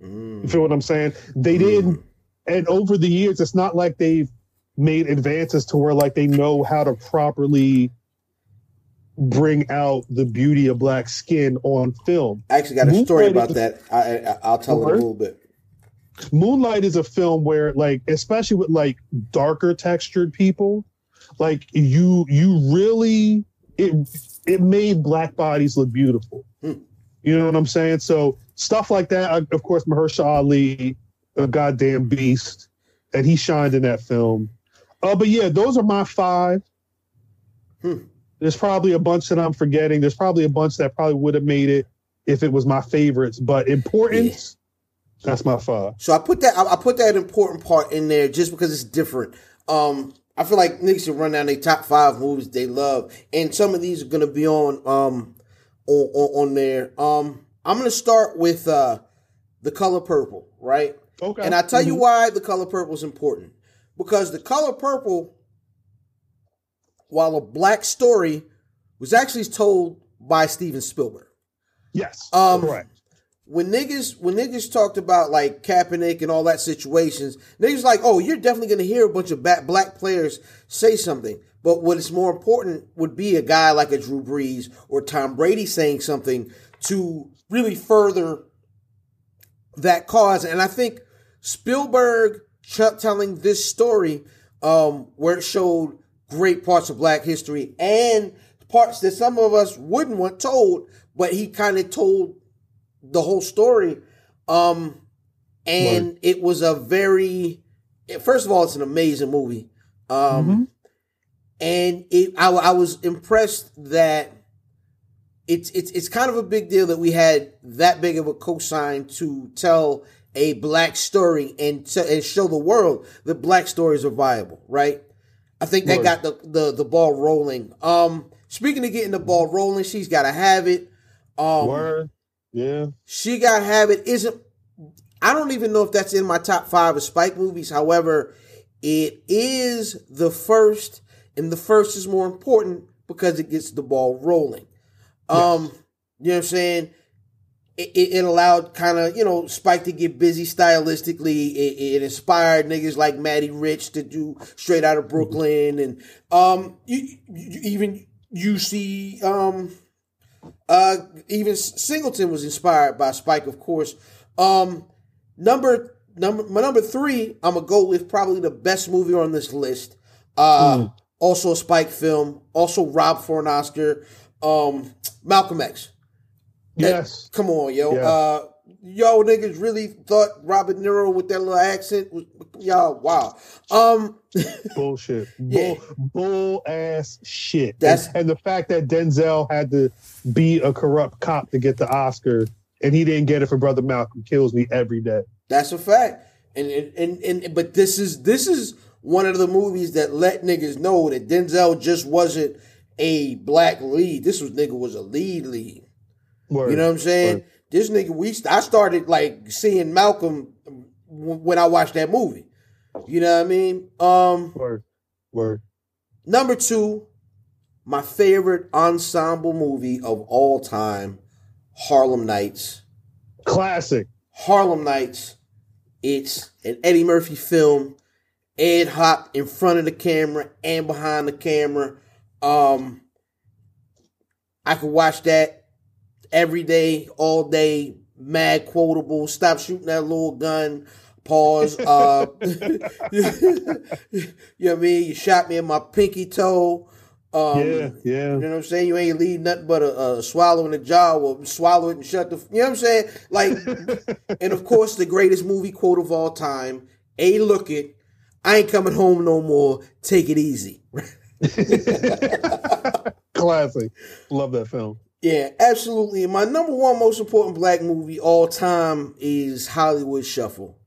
Speaker 1: Mm.
Speaker 2: you feel what i'm saying they didn't and over the years it's not like they've made advances to where like they know how to properly bring out the beauty of black skin on film
Speaker 1: I actually got a story about
Speaker 2: is-
Speaker 1: that. I, I I'll tell it a little bit.
Speaker 2: Moonlight is a film where, like, especially with like darker textured people, like you you really it it made black bodies look beautiful.
Speaker 1: Hmm.
Speaker 2: You know what I'm saying? So stuff like that. uh, Of course, Mahershala Ali, a goddamn beast, and he shined in that film. Uh, but yeah, those are my five.
Speaker 1: Hmm.
Speaker 2: There's probably a bunch that I'm forgetting. There's probably a bunch that probably would have made it if it was my favorites. But importance, that's my five.
Speaker 1: So I put that I put that important part in there just because it's different. Um, I feel like niggas should run down their top five movies they love, and some of these are gonna be on um on on, on there. Um, I'm gonna start with uh the color purple, right?
Speaker 2: Okay.
Speaker 1: And I tell you
Speaker 2: Mhm.
Speaker 1: why the color purple is important. Because the color purple, while a black story, was actually told by Steven Spielberg.
Speaker 2: Yes.
Speaker 1: Um,
Speaker 2: correct.
Speaker 1: When niggas when niggas talked about like Kaepernick and all that situations, niggas like, oh, you're definitely gonna hear a bunch of black players say something. But what is more important would be a guy like a Drew Brees or Tom Brady saying something to really further that cause. And I think Spielberg ch- telling this story, um, where it showed great parts of Black history and parts that some of us wouldn't want told, but he kind of told the whole story. Um, and it was a very, first of all, it's an amazing movie. Um, and it, I, I was impressed that it's it's it's kind of a big deal that we had that big of a cosign to tell a black story and to, and show the world that black stories are viable, right? I think that
Speaker 2: Word.
Speaker 1: got the, the the ball rolling. Um, speaking of getting the ball rolling, she's got to have it. Um,
Speaker 2: Word. Yeah.
Speaker 1: she got Habit. Isn't I don't even know if that's in my top five of Spike movies. However, it is the first, and the first is more important because it gets the ball rolling. Um, you know what I'm saying? It, it, it allowed kind of you know Spike to get busy stylistically. It, it inspired niggas like Matty Rich to do Straight Out of Brooklyn, and um, you, you, even you see um, uh, even Singleton was inspired by Spike, of course. Um, number number my number three, I'm gonna go with probably the best movie on this list. Uh, also a Spike film, also Rob for an Oscar. Um, Malcolm X.
Speaker 2: Yes.
Speaker 1: Come on, yo.
Speaker 2: Yeah.
Speaker 1: Uh, yo, niggas really thought Robert Nero with that little accent was y'all. Wow. Um, <laughs>
Speaker 2: Bullshit.
Speaker 1: Yeah.
Speaker 2: Bull, bull ass shit.
Speaker 1: That's-
Speaker 2: and, and the fact that Denzel had to be a corrupt cop to get the Oscar and he didn't get it for Brother Malcolm kills me every day.
Speaker 1: That's a fact. And and, and and but this is this is one of the movies that let niggas know that Denzel just wasn't a black lead. This was nigga was a lead lead.
Speaker 2: Word.
Speaker 1: You know what I'm saying?
Speaker 2: Word.
Speaker 1: This nigga we I started like seeing Malcolm when I watched that movie. You know what I mean? Um
Speaker 2: Word. Word.
Speaker 1: number 2 my favorite ensemble movie of all time Harlem Nights.
Speaker 2: Classic.
Speaker 1: Harlem Nights. It's an Eddie Murphy film. Ed Hop in front of the camera and behind the camera. Um, I could watch that every day, all day. Mad quotable. Stop shooting that little gun. Pause. Uh, <laughs> you know what I mean? You shot me in my pinky toe. Um,
Speaker 2: yeah, yeah.
Speaker 1: you know what I'm saying? You ain't leave nothing but a, a swallow in the jaw or swallow it and shut the. You know what I'm saying? Like, <laughs> and of course, the greatest movie quote of all time: "A look it, I ain't coming home no more. Take it easy." <laughs>
Speaker 2: Classic. Love that film.
Speaker 1: Yeah, absolutely. And my number one most important black movie all time is Hollywood Shuffle.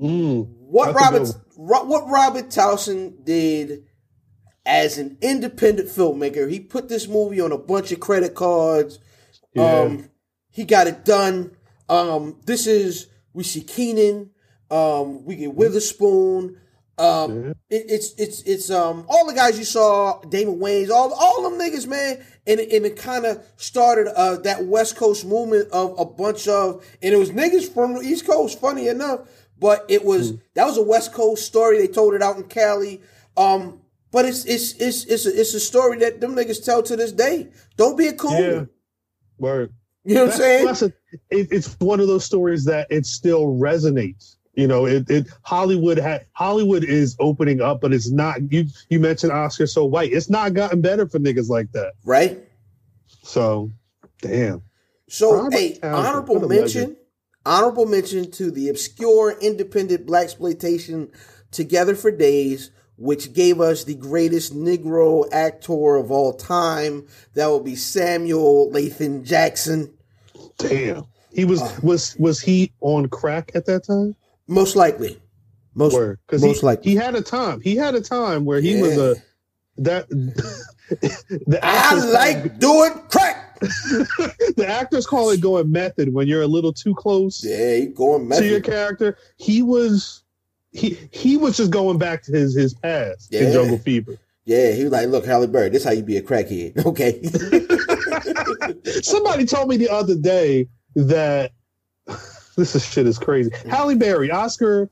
Speaker 2: Mm.
Speaker 1: What Robert Ro- what Robert Townsend did as an independent filmmaker, he put this movie on a bunch of credit cards.
Speaker 2: Yeah.
Speaker 1: Um, he got it done. Um, this is we see Keenen. Um, we get Witherspoon. Um,
Speaker 2: Yeah.
Speaker 1: it, it's it's it's um all the guys you saw, Damon Wayans, all all them niggas, man, and it, and it kind of started uh that West Coast movement of a bunch of, and it was niggas from the East Coast. Funny enough, but it was that was a West Coast story. They told it out in Cali. Um, but it's it's it's it's a, it's a story that them niggas tell to this day. Don't be a coon.
Speaker 2: Yeah. Word.
Speaker 1: You know what I'm saying?
Speaker 2: It, it's one of those stories that it still resonates. You know, it, it Hollywood had Hollywood is opening up, but it's not. You you mentioned Oscar so white. It's not gotten better for niggas like that.
Speaker 1: right.
Speaker 2: So, damn.
Speaker 1: So,
Speaker 2: Robert
Speaker 1: hey,
Speaker 2: Townsend,
Speaker 1: honorable mention,
Speaker 2: legend.
Speaker 1: honorable mention to the obscure independent blaxploitation "Together for Days," which gave us the greatest Negro actor of all time. That would be Samuel Lathan Jackson,
Speaker 2: Damn. He was was was he on crack at that time?
Speaker 1: Most likely. Most.
Speaker 2: Because
Speaker 1: most
Speaker 2: he,
Speaker 1: likely.
Speaker 2: he had a time. He had a time where he was a that <laughs> the
Speaker 1: I like doing crack. <laughs>
Speaker 2: the actors call it going method when you're a little too close
Speaker 1: Yeah, going
Speaker 2: to your character. He was he he was just going back to his his past
Speaker 1: Yeah.
Speaker 2: in Jungle Fever.
Speaker 1: Yeah, he was like, "Look, Halle Berry, this how you be a crackhead." <laughs> Okay.
Speaker 2: Somebody told me the other day that this is shit is crazy. Halle Berry, Oscar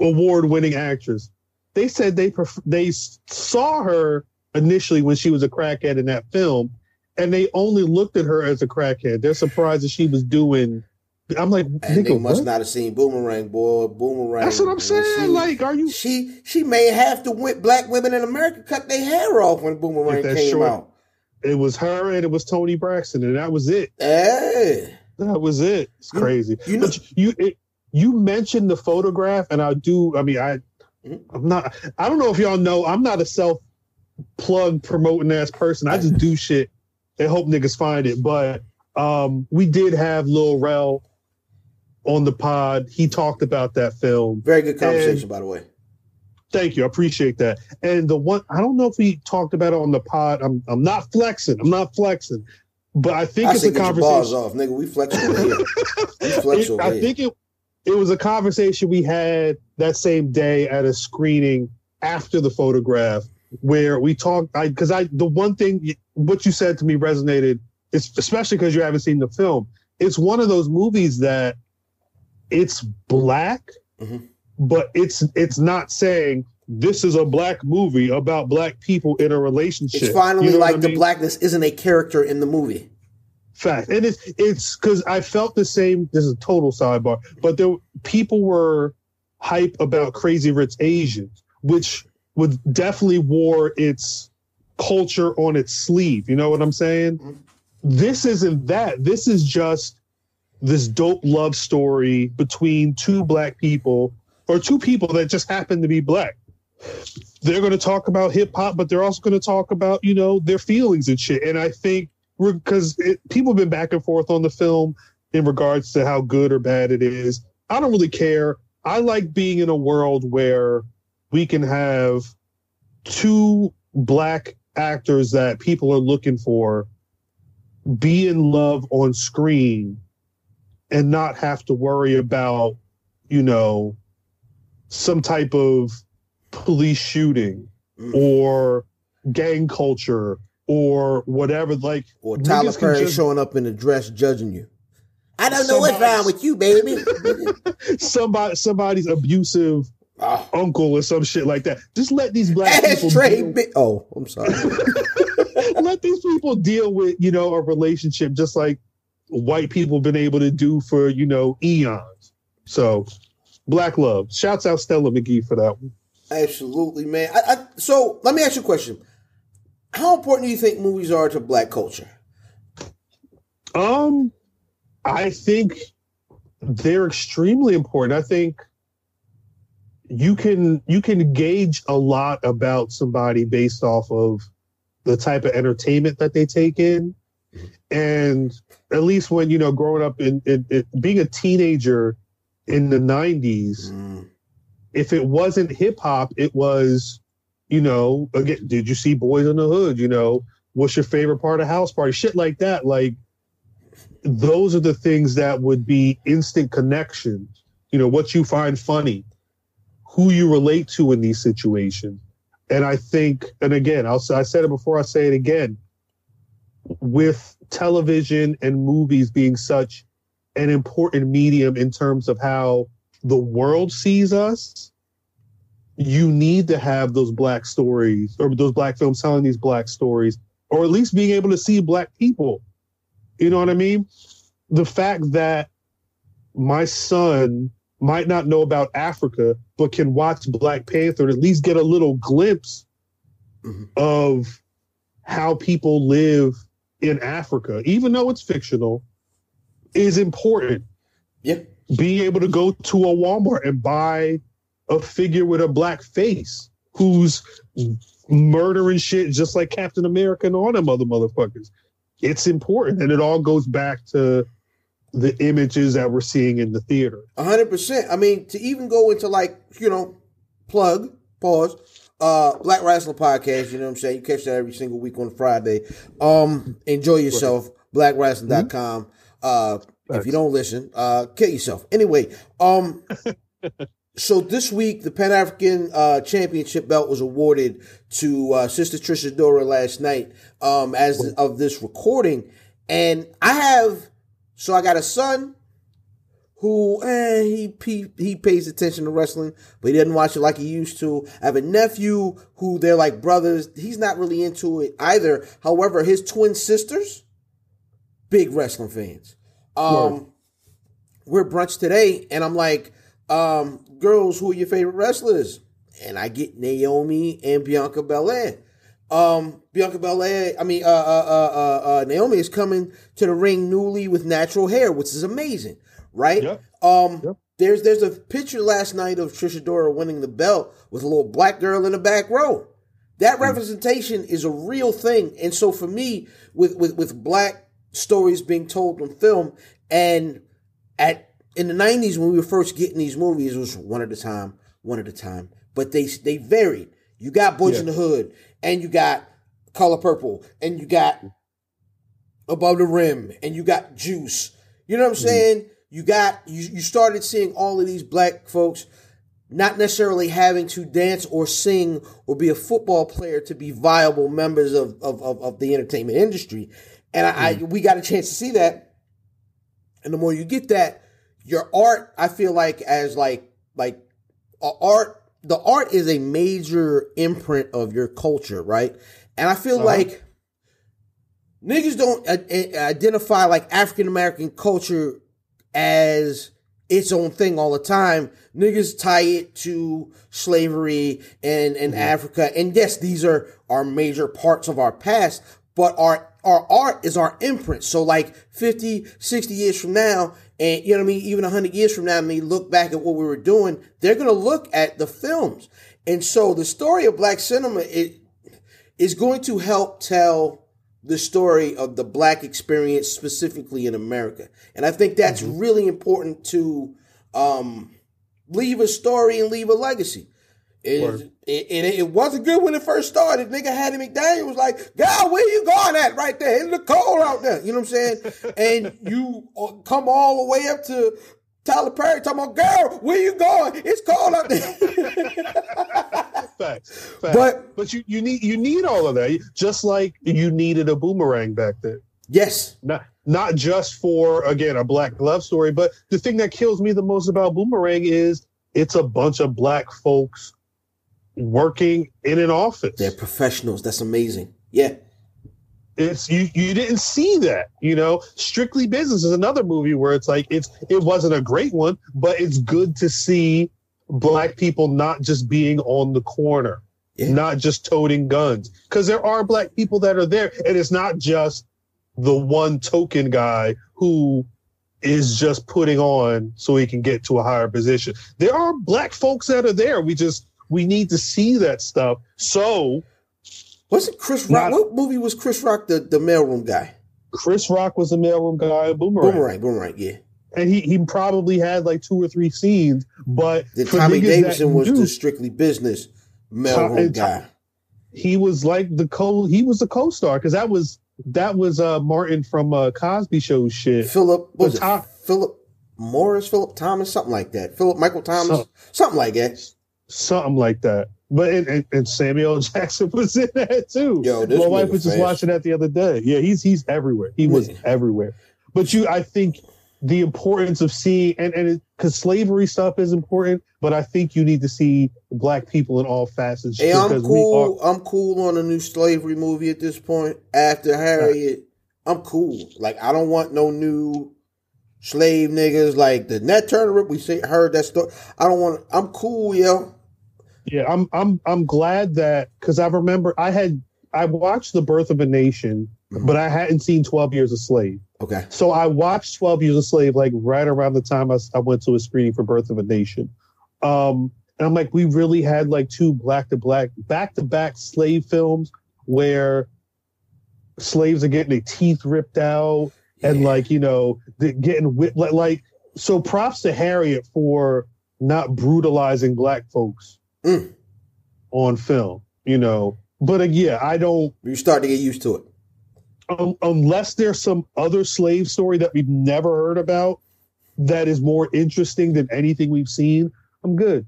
Speaker 2: award winning actress. They said they pref- they saw her initially when she was a crackhead in that film, and they only looked at her as a crackhead. They're surprised that she was doing. I'm like,
Speaker 1: and they must
Speaker 2: what?
Speaker 1: not have seen Boomerang, boy. Boomerang.
Speaker 2: That's what I'm saying.
Speaker 1: she-
Speaker 2: like, are you?
Speaker 1: she she made half the wi- black women in America cut their hair off when Boomerang came
Speaker 2: short-
Speaker 1: out.
Speaker 2: It was her and it was Toni Braxton, and that was it.
Speaker 1: Hey,
Speaker 2: That was it. It's crazy.
Speaker 1: you know-
Speaker 2: but you it, you mentioned the photograph, and I do. I mean, I. I'm not. I don't know if y'all know. I'm not a self plug promoting ass person. I just do <laughs> shit and hope niggas find it. But um, we did have Lil Rel on the pod. He talked about that film.
Speaker 1: very good conversation, by the way.
Speaker 2: Thank you. I appreciate that. And the one I don't know if he talked about it on the pod. I'm I'm not flexing. I'm not flexing. But I think
Speaker 1: I
Speaker 2: it's a
Speaker 1: get your bars
Speaker 2: conversation.
Speaker 1: off, nigga. We flex over here. We <laughs> flex over
Speaker 2: I
Speaker 1: here.
Speaker 2: think it it was a conversation we had that same day at a screening after the photograph where we talked. I because I the one thing what you said to me resonated, is especially because you haven't seen the film. It's one of those movies that it's black,
Speaker 1: Mhm.
Speaker 2: but it's it's not saying this is a black movie about black people in a relationship.
Speaker 1: It's finally
Speaker 2: You know
Speaker 1: like
Speaker 2: I
Speaker 1: the blackness isn't a character in the movie.
Speaker 2: Fact, and it's it's because I felt the same. This is a total sidebar, but there people were hype about Crazy Rich Asians, which would definitely wore its culture on its sleeve. You know what I'm saying?
Speaker 1: Mhm.
Speaker 2: This isn't that. This is just this dope love story between two black people or two people that just happen to be black. They're going to talk about hip hop, but they're also going to talk about you know their feelings and shit. And I think because people have been back and forth on the film in regards to how good or bad it is. I don't really care. I like being in a world where we can have two black actors that people are looking for be in love on screen and not have to worry about, you know, some type of police shooting
Speaker 1: Mm.
Speaker 2: or gang culture or whatever. Like,
Speaker 1: Or Tyler Perry
Speaker 2: just-
Speaker 1: showing up in a dress judging you. I don't know what's wrong with you, baby. <laughs>
Speaker 2: somebody somebody's abusive
Speaker 1: oh,
Speaker 2: uncle or some shit like that. Just let these black people deal,
Speaker 1: Bi- oh, I'm sorry. <laughs>
Speaker 2: let these people deal with you know a relationship just like white people have been able to do for you know eons. So, black love. Shouts out Stella Meghie for that one.
Speaker 1: Absolutely, man. I, I, so let me ask you a question. How important do you think movies are to black culture?
Speaker 2: Um, I think they're extremely important. I think you can you can gauge a lot about somebody based off of the type of entertainment that they take in, and at least when you know growing up in, in, in being a teenager in the '90s,
Speaker 1: Mm,
Speaker 2: if it wasn't hip hop, it was, you know, again, did you see Boyz n the Hood? You know, what's your favorite part of House Party? Shit like that. Like, those are the things that would be instant connections. You know, what you find funny, who you relate to in these situations. And I think, and again, I'll, I said it before, I say it again. With television and movies being such an important medium in terms of how the world sees us, you need to have those black stories or those black films telling these black stories, or at least being able to see black people. You know what I mean? The fact that my son might not know about Africa, but can watch Black Panther and at least get a little glimpse
Speaker 1: Mhm.
Speaker 2: of how people live in Africa, even though it's fictional, is important
Speaker 1: yeah.
Speaker 2: Being able to go to a Walmart and buy a figure with a black face who's murdering shit just like Captain America and all them other motherfuckers. It's important, and it all goes back to the images that we're seeing in the theater.
Speaker 1: A hundred percent. I mean, to even go into like, you know, plug, pause, uh, Black Rasslin' Podcast, you know what I'm saying? You catch that every single week on Friday. Um, enjoy yourself, blackwrestling.com. Uh, if you don't listen, uh, kill yourself. Anyway, um, <laughs> so this week the Pan African uh, Championship belt was awarded to uh, Sister Trisha Dora last night. Um, as of this recording, and I have so I got a son who eh, he, he he pays attention to wrestling, but he doesn't watch it like he used to. I have a nephew who they're like brothers. He's not really into it either. However, his twin sisters, big wrestling fans. Um, we're brunch today, and I'm like, um, girls, who are your favorite wrestlers? And I get Naomi and Bianca Belair. Um, Bianca Belair, I mean, uh, uh, uh, uh, uh, Naomi is coming to the ring newly with natural hair, which is amazing, right?
Speaker 2: Yep.
Speaker 1: Um,
Speaker 2: Yep.
Speaker 1: there's there's a picture last night of Trisha Dora winning the belt with a little black girl in the back row. That representation is a real thing, and so for me, with with with black stories being told on film, and at in the '90s when we were first getting these movies, it was one at a time, one at a time, but they they varied. You got Boys
Speaker 2: Yeah.
Speaker 1: in the Hood, and you got Color Purple, and you got Above the Rim, and you got Juice. You know what I'm mm-hmm. saying? You got you you started seeing all of these black folks not necessarily having to dance or sing or be a football player to be viable members of of, of, of the entertainment industry. And I, I we got a chance to see that. And the more you get that, your art, I feel like as like like art, the art is a major imprint of your culture, right? And I feel
Speaker 2: Uh-huh.
Speaker 1: like niggas don't uh, uh, identify like African American culture as its own thing all the time. Niggas tie it to slavery and, and Africa. And yes, these are our major parts of our past, but our our art is our imprint. So like 50, 60 years from now, and you know what I mean, even 100 years from now, and they look back at what we were doing, they're going to look at the films. And so the story of black cinema it, is going to help tell the story of the black experience specifically in America. And I think that's really important to um, leave a story and leave a legacy. It, it, it, it wasn't good when it first started. Nigga Hattie McDaniel was like, God, where you going at right there? It's the cold out there. You know what I'm saying? <laughs> and you uh, come all the way up to Tyler Perry talking about, girl, where you going? It's cold out there. <laughs>
Speaker 2: Facts. Facts.
Speaker 1: But-
Speaker 2: but you, you need you need all of that. Just like you needed a boomerang back then.
Speaker 1: yes.
Speaker 2: Not not just for again a black love story, but the thing that kills me the most about Boomerang is it's a bunch of black folks working in an office.
Speaker 1: They're professionals. That's amazing. Yeah.
Speaker 2: It's you you didn't see that, you know. Strictly Business is another movie where it's like it's it wasn't a great one, but it's good to see black people not just being on the corner,
Speaker 1: Yeah.
Speaker 2: not just toting guns. Because there are black people that are there, and it's not just the one token guy who is just putting on so he can get to a higher position. There are black folks that are there. We just we need to see that stuff. So
Speaker 1: Wasn't Chris Rock?
Speaker 2: Not-
Speaker 1: what movie was Chris Rock the, the mailroom guy?
Speaker 2: Chris Rock was the mailroom guy, Boomerang.
Speaker 1: Boomerang, Boomerang, yeah.
Speaker 2: and he, he probably had like two or three scenes, but
Speaker 1: Then Tommy Davidson was the strictly business mailroom guy.
Speaker 2: he was like the co he was the co-star because that was that was uh Martin from uh Cosby Show shit.
Speaker 1: Philip was
Speaker 2: Tom-
Speaker 1: it? Philip Morris, Philip Thomas, something like that. Philip Michael Thomas,
Speaker 2: Some-
Speaker 1: something like that.
Speaker 2: Something like that. But and, and, and Samuel <laughs> Jackson was in that too.
Speaker 1: Yo, this
Speaker 2: My wife was just
Speaker 1: fast.
Speaker 2: watching that the other day. Yeah, he's he's everywhere. He was everywhere. But you I think the importance of seeing and and because slavery stuff is important, but I think you need to see black people in all facets.
Speaker 1: Hey, I'm cool. I'm cool on a new slavery movie at this point. After Harriet, I'm cool. Like I don't want no new slave niggas like the Nat Turner. We say heard that story. I don't want. I'm cool, yo.
Speaker 2: Yeah, I'm I'm I'm glad that because I remember I had I watched The Birth of a Nation,
Speaker 1: Mhm.
Speaker 2: but I hadn't seen Twelve Years a Slave.
Speaker 1: Okay.
Speaker 2: So I watched Twelve Years a Slave like right around the time I, I went to a screening for Birth of a Nation. Um, and I'm like, we really had like two black to black back to back slave films where slaves are getting their teeth ripped out and like you know getting whipped like so props to harriet for not brutalizing black folks
Speaker 1: Mm.
Speaker 2: on film you know but uh, yeah i don't
Speaker 1: you start to get used to it.
Speaker 2: um, unless there's some other slave story that we've never heard about that is more interesting than anything we've seen i'm good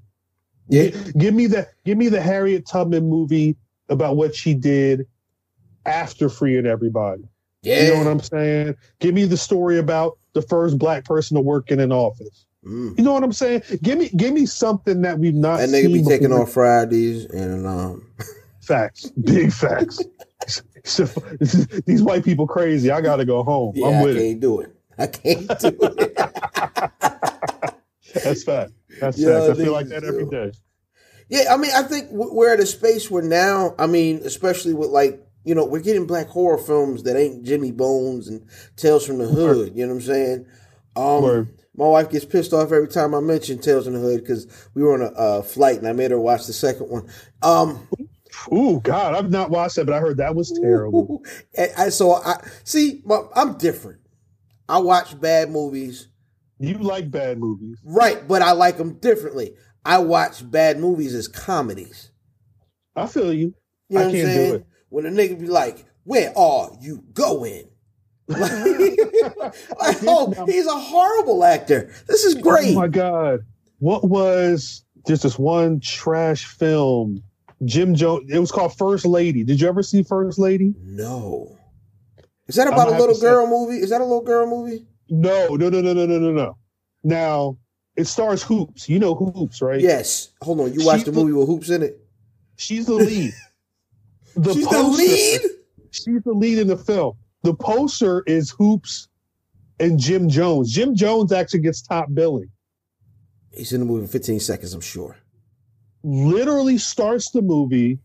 Speaker 1: Yeah.
Speaker 2: Gi- give me the give me the harriet tubman movie about what she did after freeing everybody
Speaker 1: Yeah.
Speaker 2: you know what I'm saying? Give me the story about the first black person to work in an office.
Speaker 1: Mm.
Speaker 2: You know what I'm saying? Give me give me something that we've not seen.
Speaker 1: That nigga be taking
Speaker 2: before.
Speaker 1: off Fridays and um. <laughs>
Speaker 2: facts, big facts. So, <laughs> these white people crazy. I gotta go home.
Speaker 1: Yeah,
Speaker 2: I'm with it.
Speaker 1: can't do it. I can't do it. <laughs>
Speaker 2: That's fact. That's
Speaker 1: Yeah,
Speaker 2: facts. I feel like that every
Speaker 1: do.
Speaker 2: day.
Speaker 1: Yeah, I mean, I think we're at a space where now, I mean, especially with like, you know, we're getting black horror films that ain't Jimmy Bones and Tales from the Hood. You know what I'm saying? Um,
Speaker 2: Word.
Speaker 1: My wife gets pissed off every time I mention Tales in the Hood because we were on a uh, flight and I made her watch the second one. Um,
Speaker 2: Ooh, God, I've not watched that, but I heard that was terrible. <laughs>
Speaker 1: and I, so I see, I'm different. I watch bad movies,
Speaker 2: You like bad movies.
Speaker 1: right? But I like them differently. I watch bad movies as comedies.
Speaker 2: I feel you.
Speaker 1: You know
Speaker 2: I
Speaker 1: what I'm
Speaker 2: can't do
Speaker 1: saying?
Speaker 2: it.
Speaker 1: When a nigga be like, "Where are you going?" Like, <laughs> like, oh, he's a horrible actor. This is oh great.
Speaker 2: Oh my God. What was just this one trash film. Jim Jones. It was called First Lady. Did you ever see First Lady?
Speaker 1: No. Is that about a little
Speaker 2: to say-
Speaker 1: girl movie? Is that a little girl movie?
Speaker 2: No, no, no, no, no, no, no, no. Now it stars Hoopz. You know Hoopz, right?
Speaker 1: Yes. Hold on. You watched the movie with Hoopz in it?
Speaker 2: She's the lead. <laughs> The
Speaker 1: She's the lead?
Speaker 2: She's the lead in the film. The poster is Hoopz and Jim Jones. Jim Jones actually gets top billing.
Speaker 1: He's in the movie in 15 seconds, I'm sure.
Speaker 2: Literally starts the movie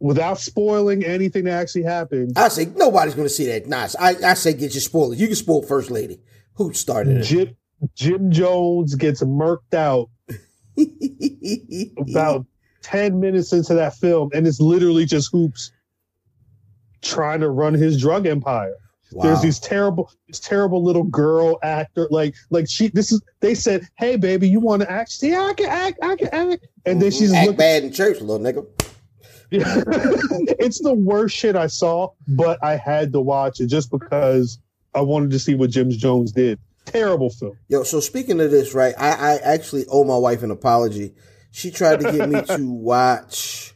Speaker 2: without spoiling anything that actually happens.
Speaker 1: I say nobody's going to see that. Nah, I, I say get your spoilers. You can spoil First Lady. Who started
Speaker 2: Jim Jim Jones gets murked out <laughs> about 10 minutes into that film, and it's literally just Hoopz trying to run his drug empire.
Speaker 1: Wow.
Speaker 2: There's these terrible, this terrible little girl actor. Like, like she. This is. They said, "Hey, baby, you want to act? See, I can act. I can act." And then she's
Speaker 1: act
Speaker 2: looking.
Speaker 1: bad in church, little nigga. <laughs>
Speaker 2: it's the worst shit I saw, but I had to watch it just because I wanted to see what James Jones did. Terrible film.
Speaker 1: Yo, so speaking of this, right? I, I actually owe my wife an apology. She tried to get me to <laughs> watch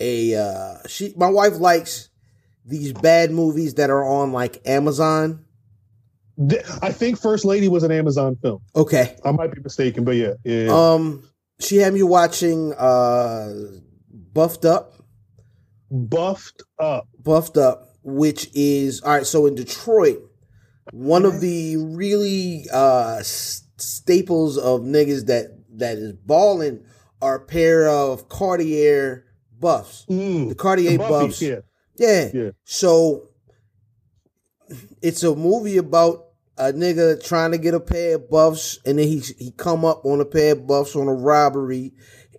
Speaker 1: a. uh She, my wife likes these bad movies that are on like Amazon.
Speaker 2: I think First Lady was an Amazon film.
Speaker 1: Okay.
Speaker 2: I might be mistaken, but yeah, yeah.
Speaker 1: Um, she had me watching uh Buffed Up.
Speaker 2: buffed up.
Speaker 1: Buffed Up, which is all right. So in Detroit, one of the really uh staples of niggas that that is balling are a pair of Cartier buffs.
Speaker 2: Mm.
Speaker 1: The Cartier
Speaker 2: Buffy,
Speaker 1: buffs.
Speaker 2: yeah.
Speaker 1: Yeah.
Speaker 2: Yeah.
Speaker 1: So it's a movie about a nigga trying to get a pair of buffs, and then he he come up on a pair of buffs on a robbery,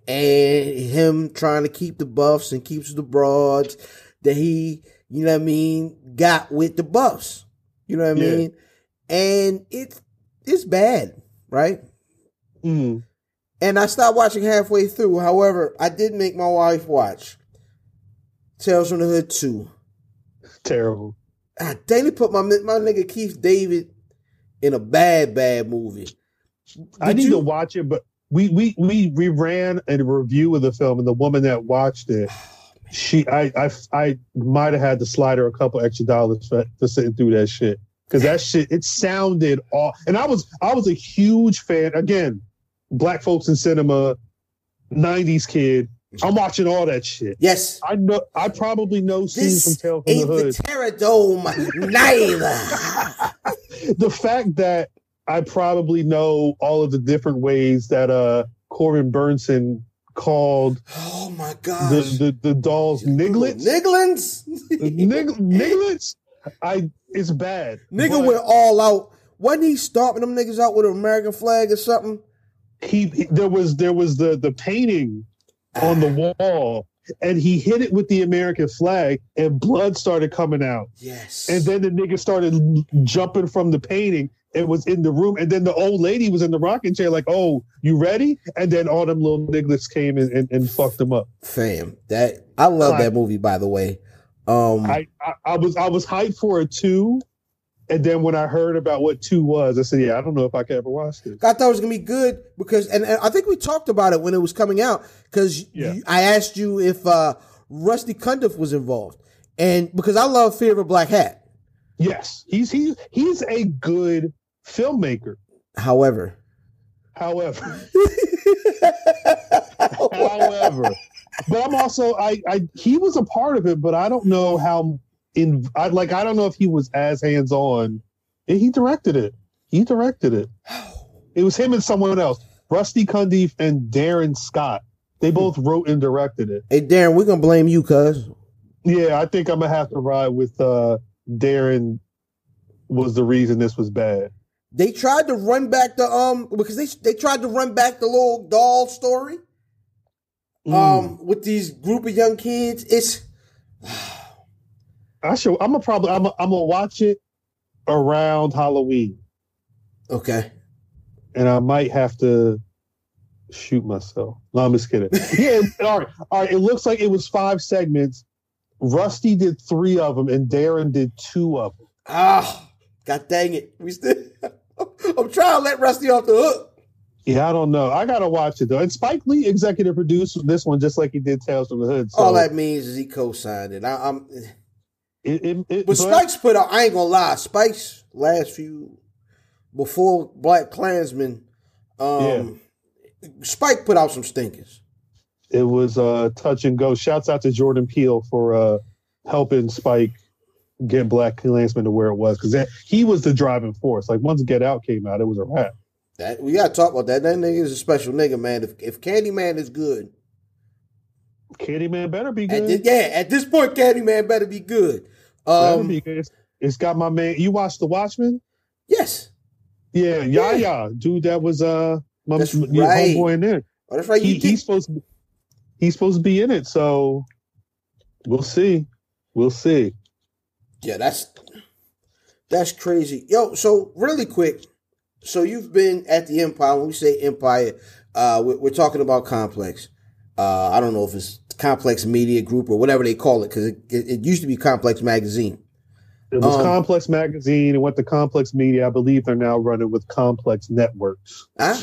Speaker 1: and him trying to keep the buffs and keeps the broads that he, you know what I mean, got with the buffs. You know what I
Speaker 2: Yeah.
Speaker 1: mean? And it's it's bad, right?
Speaker 2: Mm.
Speaker 1: And I stopped watching halfway through. However, I did make my wife watch Tales from the Hood 2.
Speaker 2: Terrible.
Speaker 1: I daily put my my nigga Keith David in a bad, bad movie.
Speaker 2: I need
Speaker 1: you-
Speaker 2: to watch it, but we we we we ran a review of the film, and the woman that watched it, she I I I might have had to slide her a couple extra dollars for, for sitting through that shit because that shit it sounded all. And I was I was a huge fan. Again, black folks in cinema, '90s kid. I'm watching all that shit.
Speaker 1: Yes.
Speaker 2: I know. I probably know scenes from
Speaker 1: This
Speaker 2: Tales from the
Speaker 1: ain't the
Speaker 2: Hood.
Speaker 1: Terror Dome neither. <laughs>
Speaker 2: the fact that I probably know all of the different ways that uh Corbin Bernsen called
Speaker 1: Oh my
Speaker 2: the the, the dolls nigglets.
Speaker 1: Nigglins?
Speaker 2: Nig- nigglets. <laughs> I it's bad.
Speaker 1: Nigga went all out. Wasn't he stomping them niggas out with an American flag or something?
Speaker 2: he, he- there was there was the the painting on the wall and he hit it with the American flag and blood started coming out.
Speaker 1: Yes.
Speaker 2: And then the nigga started jumping from the painting. It was in the room, and then the old lady was in the rocking chair, like, "Oh, you ready?" And then all them little nigglets came and, and, and fucked them up.
Speaker 1: fam, that I love
Speaker 2: Like-
Speaker 1: that movie by the way. Um
Speaker 2: I, I I was I was hyped for a two, and then when I heard about what two was, I said, "Yeah, I don't know if I can ever watch this."
Speaker 1: I thought it was gonna be good because, and, and I think we talked about it when it was coming out because
Speaker 2: Yeah.
Speaker 1: I asked you if uh, Rusty Cundiff was involved, and because I love Fear of a Black Hat.
Speaker 2: Yes, he's he's he's a good filmmaker.
Speaker 1: However,
Speaker 2: However, <laughs> however, but I'm also I I he was a part of it, but I don't know how in I like I don't know if he was as hands on. He directed it. He directed it. It was him and someone else, Rusty Cundiff and Darin Scott. They both wrote and directed it.
Speaker 1: hey Darin, we're gonna blame you, cuz
Speaker 2: Yeah, I think I'm gonna have to ride with uh Darin. Was the reason this was bad?
Speaker 1: they tried to run back the um because they they tried to run back the little doll story
Speaker 2: Mm.
Speaker 1: um with these group of young kids. It's
Speaker 2: I should. I'm gonna probably. I'm. Gonna, I'm gonna watch it around Halloween,
Speaker 1: okay.
Speaker 2: and I might have to shoot myself. No, I'm just kidding. <laughs> yeah. All right. All right. It looks like it was five segments. Rusty did three of them, and Darin did two of them.
Speaker 1: Ah, god dang it. We still <laughs> I'm trying to let Rusty off the hook.
Speaker 2: Yeah, I don't know. I gotta watch it though. And Spike Lee executive produced this one just like he did Tales from the Hood. So
Speaker 1: All that means is he co-signed it. I, I'm,
Speaker 2: it, it, it-
Speaker 1: but Spike's put out. I ain't gonna lie. Spike's last few before BlacKkKlansman, um, Spike put out some stinkers.
Speaker 2: it was uh touch and go. Shouts out to Jordan Peele for uh helping Spike get BlacKkKlansman to where it was because he was the driving force. Like once Get Out came out, it was a wrap.
Speaker 1: That we gotta talk about that. That nigga is a special nigga, man. If if Candyman is good,
Speaker 2: Candyman better be
Speaker 1: at
Speaker 2: good.
Speaker 1: yeah, at this point, Candyman better be good. Um,
Speaker 2: be good. It's- it's got my man. You watched The Watchmen?
Speaker 1: yes,
Speaker 2: Yeah,
Speaker 1: Yeah.
Speaker 2: Yahya, dude. That was uh my
Speaker 1: That's
Speaker 2: your
Speaker 1: right.
Speaker 2: homeboy in there.
Speaker 1: oh, that's right.
Speaker 2: He,
Speaker 1: did-
Speaker 2: he's supposed to, he's supposed to be in it. So we'll see. We'll see.
Speaker 1: Yeah, that's that's crazy. Yo, so really quick, so you've been at the Empire. When we say Empire, uh, we're, we're talking about Complex. Uh, I don't know if it's Complex Media Group or whatever they call it because it, it, it used to be Complex Magazine.
Speaker 2: It was
Speaker 1: Um,
Speaker 2: Complex Magazine. and went to Complex Media. I believe they're now running with Complex Networks.
Speaker 1: Huh?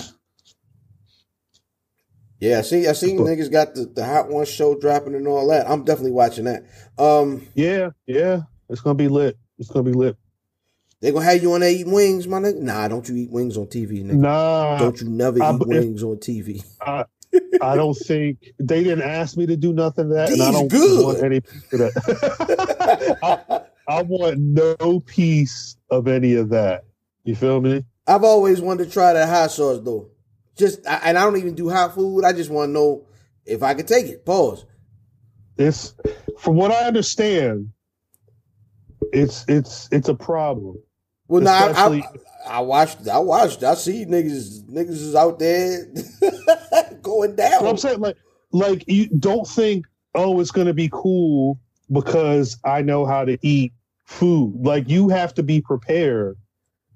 Speaker 1: Yeah, I see. I seen niggas got the, the Hot One show dropping and all that. I'm definitely watching that. Um,
Speaker 2: Yeah, yeah. It's gonna be lit. It's gonna be lit.
Speaker 1: they gonna have you on there eating wings, my nigga. Nah, don't you eat wings on TV, nigga.
Speaker 2: Nah,
Speaker 1: Don't you never
Speaker 2: I-
Speaker 1: eat
Speaker 2: if-
Speaker 1: wings on TV.
Speaker 2: I don't think they didn't ask me to do nothing to that, and I don't
Speaker 1: good.
Speaker 2: want any piece of that. <laughs> I, I want no piece of any of that. You feel me?
Speaker 1: I've always wanted to try that hot sauce though. Just I- and I don't even do hot food. I just want to know if I could take it. Pause.
Speaker 2: It's from what I understand, it's it's it's a problem.
Speaker 1: Well, now I, I, I watched. I watched. I see niggas. Niggas is out there <laughs> going down.
Speaker 2: I'm saying, like, like you don't think, oh, it's gonna be cool because I know how to eat food. Like you have to be prepared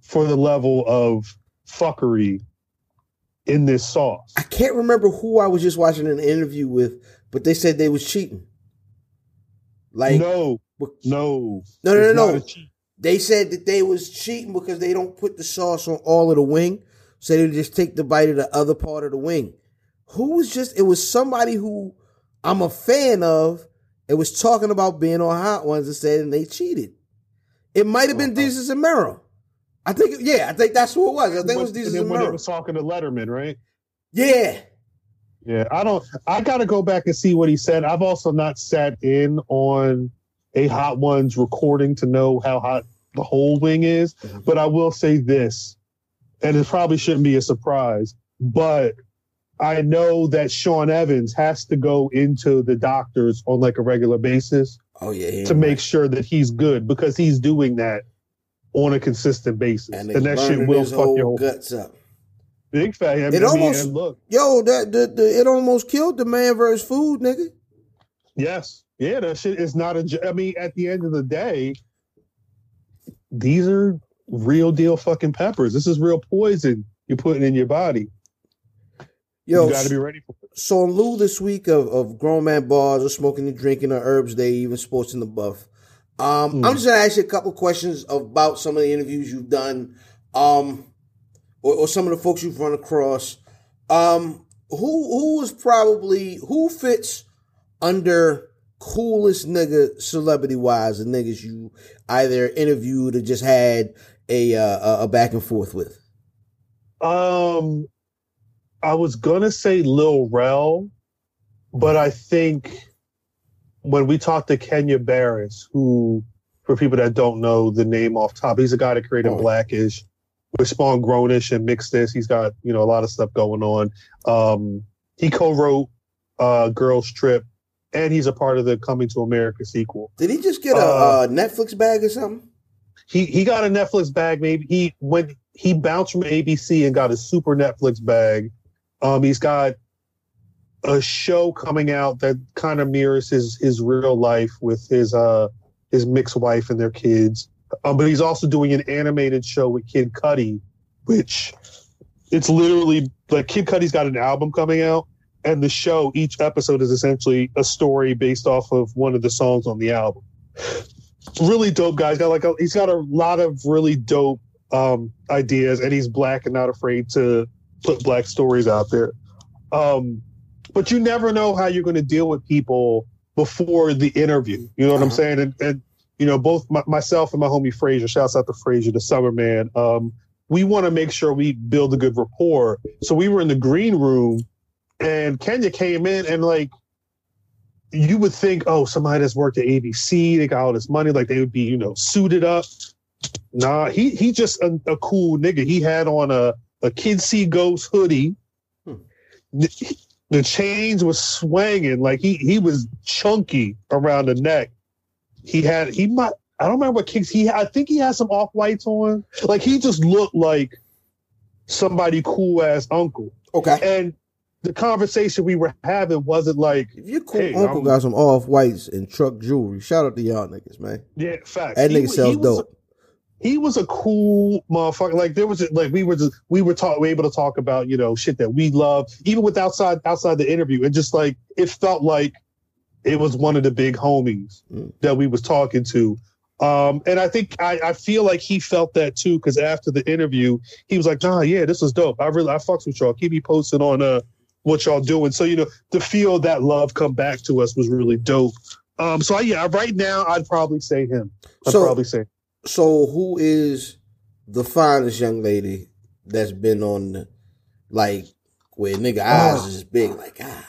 Speaker 2: for the level of fuckery in this sauce.
Speaker 1: I can't remember who I was just watching an interview with, but they said they was cheating. Like
Speaker 2: no, no,
Speaker 1: No, no, no, no. They said that they was cheating because they don't put the sauce on all of the wing, so they just take the bite of the other part of the wing. Who was just? It was somebody who I'm a fan of. It was talking about being on Hot Ones and said and they cheated. It might have been
Speaker 2: Uh-huh.
Speaker 1: Desus and Mero. I think, yeah, I think that's who it was. I think it was Desus
Speaker 2: then
Speaker 1: and
Speaker 2: when
Speaker 1: Mero.
Speaker 2: was talking to Letterman, right?
Speaker 1: Yeah,
Speaker 2: Yeah, I don't. I got to go back and see what he said. I've also not sat in on a Hot Ones recording to know how hot the whole wing is,
Speaker 1: Mhm.
Speaker 2: but I will say this, and it probably shouldn't be a surprise, but I know that Sean Evans has to go into the doctors on like a regular basis
Speaker 1: oh yeah,
Speaker 2: to make sure that he's good because he's doing that on a consistent basis,
Speaker 1: and,
Speaker 2: and, that shit will fuck your
Speaker 1: guts up.
Speaker 2: big fat. I mean,
Speaker 1: It almost-
Speaker 2: look.
Speaker 1: Yo, that the, the it almost killed the man versus food, nigga.
Speaker 2: Yes. Yeah, that shit is not a. I mean, at the end of the day, these are real deal fucking peppers. This is real poison you're putting in your body.
Speaker 1: Yo,
Speaker 2: you got to be ready for it.
Speaker 1: So in lieu this week of, of grown man bars or smoking and drinking or herbs day, even sports in the buff. Um,
Speaker 2: Hmm.
Speaker 1: I'm just gonna ask you a couple questions about some of the interviews you've done, um, or, or some of the folks you've run across. Um, who who is probably who fits under coolest nigga celebrity wise the niggas you either interviewed or just had a uh, a- a back and forth with?
Speaker 2: Um, I was gonna say Lil Rel, but I think when we talked to Kenya Barris, who, for people that don't know the name off top, he's a guy that created
Speaker 1: Oh.
Speaker 2: Blackish, which spawned Grownish and Mixed-ish. He's got you know a lot of stuff going on. Um, he co-wrote uh, Girls Trip, and he's a part of the Coming to America sequel.
Speaker 1: Did he just get a,
Speaker 2: Uh,
Speaker 1: uh Netflix bag or something?
Speaker 2: he he got a Netflix bag. Maybe he when he bounced from ABC and got a super Netflix bag. Um, he's got a show coming out that kind of mirrors his his real life with his uh his mixed wife and their kids. Um, but he's also doing an animated show with Kid Cudi, which it's literally like Kid Cudi's got an album coming out, and the show each episode is essentially a story based off of one of the songs on the album really dope guy. He's got like a, he's got a lot of really dope um, ideas, and he's black and not afraid to put black stories out there. Um, but you never know how you're going to deal with people before the interview. You know what I'm
Speaker 1: Uh-huh.
Speaker 2: saying? And, and you know, both my, myself and my homie Frazier, shouts out to Frazier, the summer man. Um, we want to make sure we build a good rapport. So we were in the green room, and Kenya came in, and like, you would think, oh, somebody that's worked at ABC, they got all this money, like they would be, you know, suited up. Nah, he he just a, a cool nigga. He had on a a Kid See Ghost hoodie.
Speaker 1: Hmm.
Speaker 2: The, the chains was swinging like he he was chunky around the neck. He had he might I don't remember what kicks he had. I think he had some off whites on. Like he just looked like somebody cool ass uncle.
Speaker 1: Okay.
Speaker 2: And the conversation we were having wasn't like
Speaker 1: If your cool
Speaker 2: Hey,
Speaker 1: uncle
Speaker 2: I'm-
Speaker 1: got some off whites and truck jewelry, shout out to y'all niggas, man.
Speaker 2: yeah facts.
Speaker 1: That nigga sells
Speaker 2: he was-
Speaker 1: dope.
Speaker 2: He was a cool motherfucker. Like there was like we were just we were talk, we were able to talk about you know shit that we love even with outside outside the interview and just like it felt like it was one of the big homies
Speaker 1: Mm.
Speaker 2: that we was talking to. Um, and I think I, I feel like he felt that too because after the interview he was like, "Nah, yeah, this was dope. I really I fucks with y'all. Keep me posted on uh what y'all doing." So you know to feel that love come back to us was really dope. Um, so I, yeah, right now I'd probably say him. I'd
Speaker 1: So-
Speaker 2: probably say
Speaker 1: So who is the finest young lady that's been on the like where nigga eyes
Speaker 2: Ah.
Speaker 1: is big? Like God,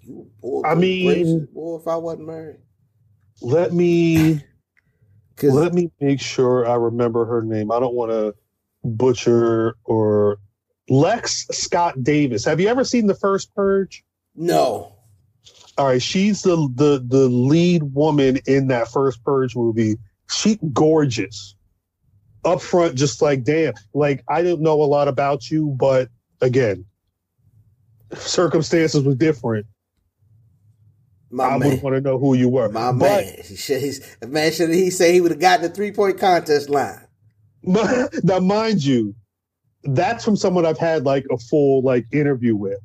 Speaker 1: you boy.
Speaker 2: I mean-
Speaker 1: gracious, boy, if I wasn't married,
Speaker 2: let me. <laughs> Let me make sure I remember her name. I don't want to butcher or Lex Scott Davis. Have you ever seen the first Purge?
Speaker 1: no,
Speaker 2: All right, she's the the the lead woman in that first Purge movie. She gorgeous. Up front, just like damn. Like I didn't know a lot about you, but again, circumstances was different.
Speaker 1: my
Speaker 2: I would want to know who you were.
Speaker 1: my
Speaker 2: But-
Speaker 1: man. <laughs> He should, he's, man, should he say he would have gotten the three point contest line? <laughs>
Speaker 2: now, mind you, that's from someone I've had like a full like interview with.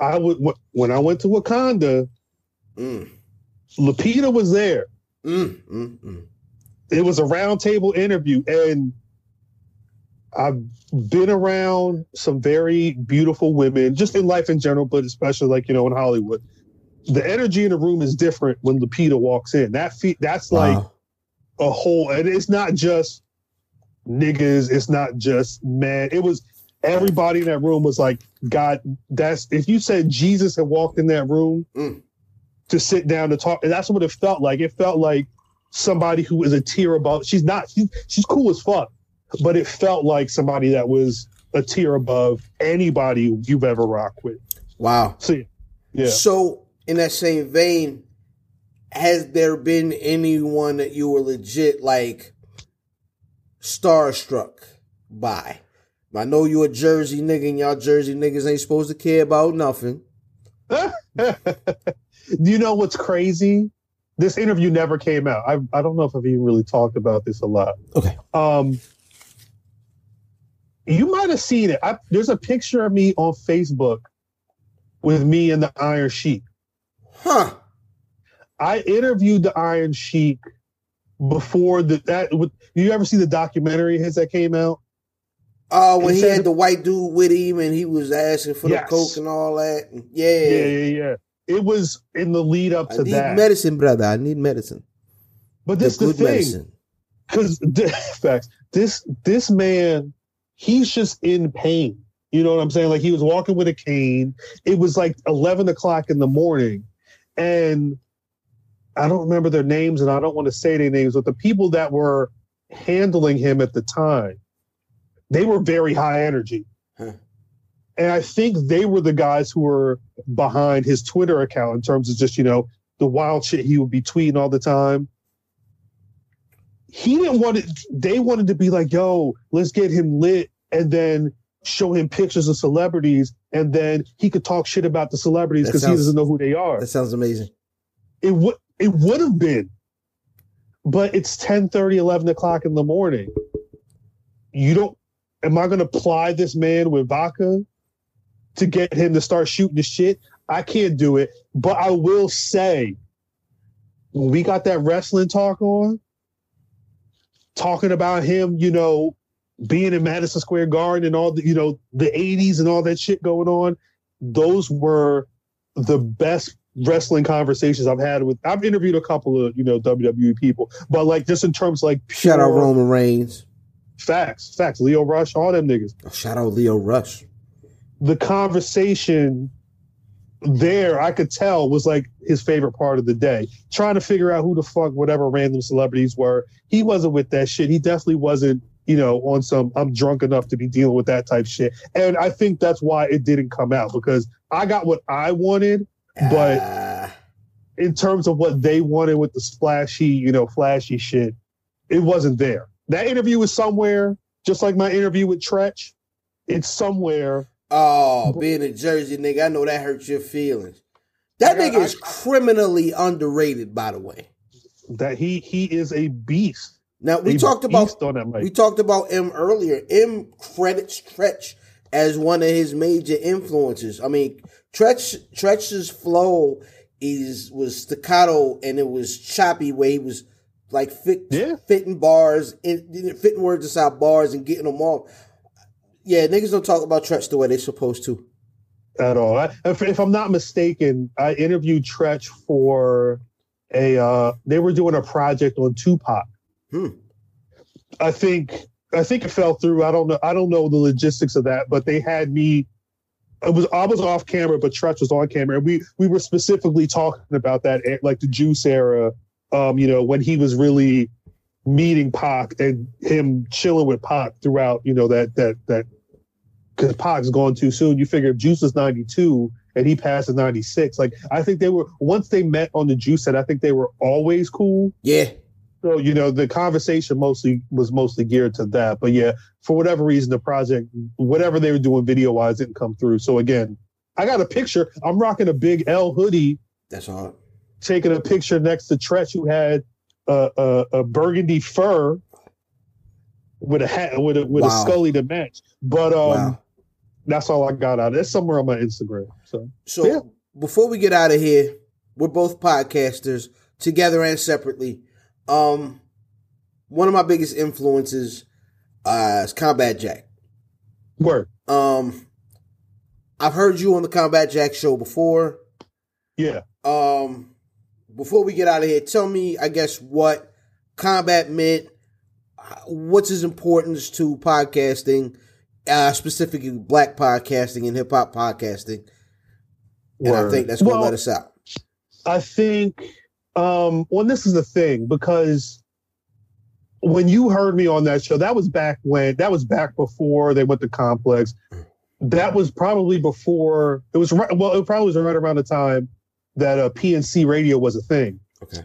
Speaker 2: I would when I went to Wakanda,
Speaker 1: Mm,
Speaker 2: Lupita was there.
Speaker 1: Mm, mm, mm.
Speaker 2: It was a roundtable interview, and I've been around some very beautiful women, just in life in general, but especially like you know in Hollywood. The energy in the room is different when Lupita walks in. That that's like
Speaker 1: Wow.
Speaker 2: a whole and it's not just niggas it's not just man it was everybody in that room was like god that's if you said jesus had walked in that room
Speaker 1: Mm.
Speaker 2: To sit down to talk and that's what it felt like it felt like somebody who is a tier above she's not she's, she's cool as fuck but it felt like somebody that was a tier above anybody you've ever rocked with
Speaker 1: wow.
Speaker 2: so yeah
Speaker 1: So, in that same vein, has there been anyone that you were legit like starstruck by? I know you a Jersey nigga, and y'all Jersey niggas ain't supposed to care about nothing. <laughs>
Speaker 2: you know what's crazy? This interview never came out. I I don't know if I've even really talked about this a lot.
Speaker 1: Okay.
Speaker 2: Um, you might have seen it. I, there's a picture of me on Facebook with me and the Iron Sheik.
Speaker 1: Huh.
Speaker 2: I interviewed the Iron Sheik before the that. With, you ever see the documentary his that came out?
Speaker 1: Uh, when
Speaker 2: It
Speaker 1: he had the white dude with him and he was asking for
Speaker 2: Yes.
Speaker 1: the coke and all that. Yeah.
Speaker 2: Yeah, yeah, yeah. It was in the lead up to that.
Speaker 1: I need
Speaker 2: that.
Speaker 1: medicine, brother. I need medicine.
Speaker 2: but
Speaker 1: The
Speaker 2: this the
Speaker 1: good
Speaker 2: thing. because <laughs> facts this this man he's just in pain you know what i'm saying like he was walking with a cane it was like 11 o'clock in the morning and i don't remember their names and i don't want to say their names but the people that were handling him at the time they were very high energy. And i think they were the guys who were behind his twitter account in terms of just you know the wild shit he would be tweeting all the time he didn't want it. They wanted to be like, yo, let's get him lit and then show him pictures of celebrities. And then he could talk shit about the celebrities because he doesn't know who they are.
Speaker 1: That sounds amazing.
Speaker 2: It would, it would have been, but it's 10 30, 11 o'clock in the morning. You don't, am I going to ply this man with vodka to get him to start shooting the shit? I can't do it. But I will say, when we got that wrestling talk on, talking about him, you know, being in Madison Square Garden and all the you know the '80s and all that shit going on. Those were the best wrestling conversations I've had with. I've interviewed a couple of you know WWE people, but like just in terms like
Speaker 1: Shout out Roman Reigns.
Speaker 2: facts, facts, Lio Rush, all them niggas.
Speaker 1: Shout out Lio Rush.
Speaker 2: The conversation there, I could tell was like his favorite part of the day. Trying to figure out who the fuck whatever random celebrities were. He wasn't with that shit. He definitely wasn't. You know, on some, I'm drunk enough to be dealing with that type shit. And I think that's why it didn't come out because I got what I wanted, but
Speaker 1: Ah,
Speaker 2: in terms of what they wanted with the splashy, you know, flashy shit, it wasn't there. That interview was somewhere, just like my interview with Treach. It's somewhere.
Speaker 1: Oh, being a Jersey nigga, I know that hurts your feelings. That
Speaker 2: got-
Speaker 1: nigga is criminally underrated, by the way.
Speaker 2: that he he is a beast.
Speaker 1: Now we
Speaker 2: A
Speaker 1: talked about we talked about M earlier. M credits Treach as one of his major influences. I mean, Treach Treach's flow is was staccato and it was choppy, where he was like fit,
Speaker 2: Yeah.
Speaker 1: fitting bars, in, fitting words inside bars and getting them off. Yeah, niggas don't talk about Treach the way they're supposed to.
Speaker 2: at all. I, if, if I'm not mistaken, I interviewed Treach for a. Uh, they were doing a project on Tupac.
Speaker 1: Hmm.
Speaker 2: I think I think it fell through. I don't know. I don't know the logistics of that, but they had me. It was I was off camera, but Treach was on camera, and we we were specifically talking about that, eh, like the Juice era. Um, you know, when he was really meeting Pac and him chilling with Pac throughout. You know that that that because Pac's gone too soon. You figure if Juice is 92 and he passes 96, like I think they were once they met on the Juice set, I think they were always cool.
Speaker 1: Yeah,
Speaker 2: So you know the conversation mostly was mostly geared to that. But yeah, for whatever reason, the project, whatever they were doing video wise, didn't come through. So again, I got a picture. I'm rocking a big L hoodie,
Speaker 1: that's hard.
Speaker 2: taking a picture next to Treach, who had a, a, a burgundy fur with a hat with a with
Speaker 1: Wow.
Speaker 2: a Scully to match. But um,
Speaker 1: wow.
Speaker 2: That's all I got out of it. It's somewhere on my Instagram. So
Speaker 1: So
Speaker 2: Yeah.
Speaker 1: before we get out of here, we're both podcasters together and separately. Um, one of my biggest influences uh, is Combat Jack.
Speaker 2: word.
Speaker 1: Um, I've heard you on the Combat Jack show before.
Speaker 2: Yeah.
Speaker 1: Um, before we get out of here, tell me, I guess, what combat meant. What's his importance to podcasting, uh, specifically black podcasting and hip hop podcasting? And I think that's going to
Speaker 2: Well,
Speaker 1: let us out.
Speaker 2: I think um well this is the thing because when you heard me on that show, that was back when that was back before they went to Complex. That was probably before it was right well, it probably was right around the time that uh, PNC radio was a thing.
Speaker 1: Okay.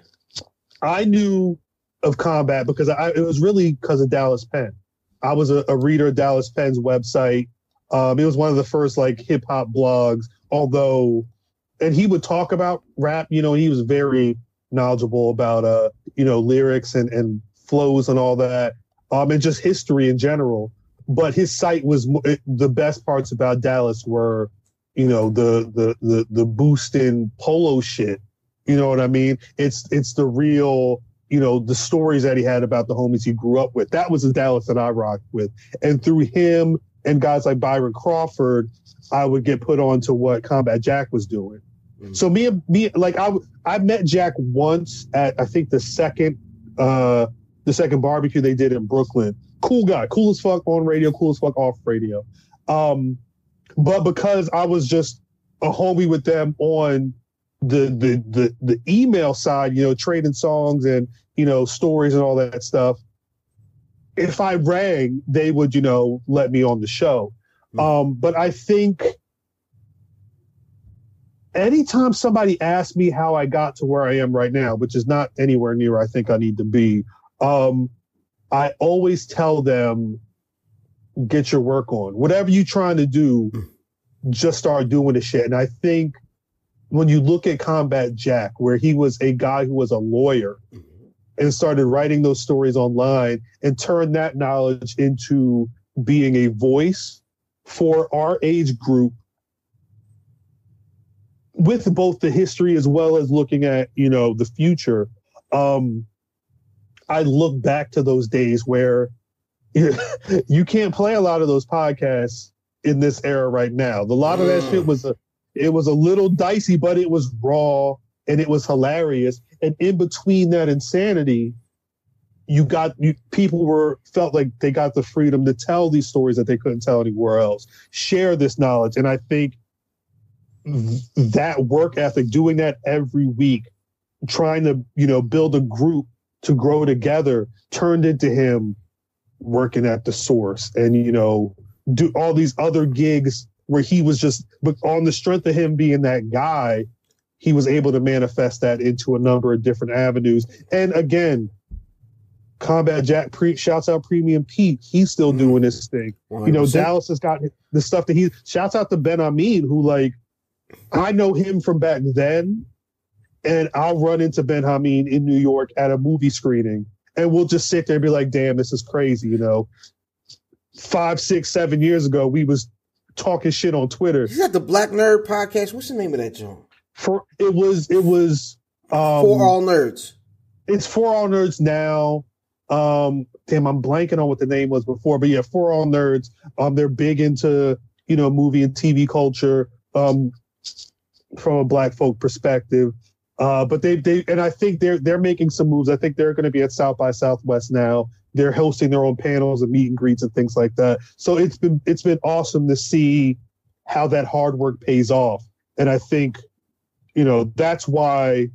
Speaker 2: I knew of combat because I it was really because of Dallas Penn. I was a, a reader of Dallas Penn's website. Um, it was one of the first like hip hop blogs, although and he would talk about rap, you know, he was very knowledgeable about uh, you know, lyrics and, and flows and all that. Um, and just history in general. But his site was it, the best parts about Dallas were, you know, the the the the boost in polo shit. You know what I mean? It's it's the real, you know, the stories that he had about the homies he grew up with. That was the Dallas that I rocked with. And through him and guys like Byron Crawford, I would get put on to what Combat Jack was doing.
Speaker 1: Mhm.
Speaker 2: So me and me like I I met Jack once at I think the second uh the second barbecue they did in Brooklyn. Cool guy, cool as fuck on radio, cool as fuck off radio. Um but because I was just a homie with them on the the the the email side, you know, trading songs and you know stories and all that stuff. If I rang, they would you know let me on the show. Um, but I think anytime somebody asks me how I got to where I am right now, which is not anywhere near I think I need to be, um, I always tell them, get your work on. Whatever you're trying to do, just start doing the shit. And I think when you look at Combat Jack, where he was a guy who was a lawyer and started writing those stories online and turned that knowledge into being a voice for our age group with both the history as well as looking at you know the future um i look back to those days where <laughs> you can't play a lot of those podcasts in this era right now. A lot of that
Speaker 1: Mm.
Speaker 2: shit was a it was a little dicey, but it was raw and it was hilarious. And in between that insanity, you got you, people were felt like they got the freedom to tell these stories that they couldn't tell anywhere else, share this knowledge, and I think th- that work ethic, doing that every week, trying to you know build a group to grow together, turned into him working at the source, and you know do all these other gigs where he was just but on the strength of him being that guy he was able to manifest that into a number of different avenues. And again combat jack pre shouts out premium pete. He's still
Speaker 1: Mhm.
Speaker 2: doing this thing. You know dallas has got the stuff that he shouts out to ben amin who like i know him from back then and i'll run into ben amin in new york at a movie screening and we'll just sit there and be like damn this is crazy you know? Five six seven years ago we was talking shit on twitter
Speaker 1: He's got the Black Nerd podcast. What's the name of that joint?
Speaker 2: for it was it was um
Speaker 1: For all nerds.
Speaker 2: it's for all nerds now um damn i'm blanking on what the name was before but yeah for all nerds um they're big into you know movie and tv culture um from a black folk perspective uh but they they and i think they're they're making some moves i think they're going to be at south by southwest now they're hosting their own panels and meet and greets and things like that so it's been it's been awesome to see how that hard work pays off and i think you know that's why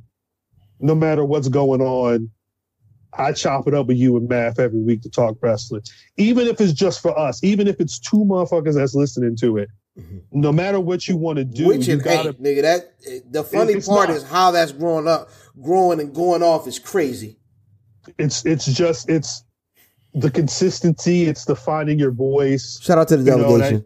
Speaker 2: no matter what's going on I chop it up with you and Math every week to talk wrestling. Even if it's just for us, even if it's two motherfuckers that's listening to it,
Speaker 1: Mhm.
Speaker 2: no matter what you want to do,
Speaker 1: Which
Speaker 2: you gotta
Speaker 1: ain't, nigga. That the funny part
Speaker 2: not.
Speaker 1: is how that's growing up, growing and going off is crazy.
Speaker 2: it's it's just it's the consistency, it's the finding your voice.
Speaker 1: Shout out to the delegation.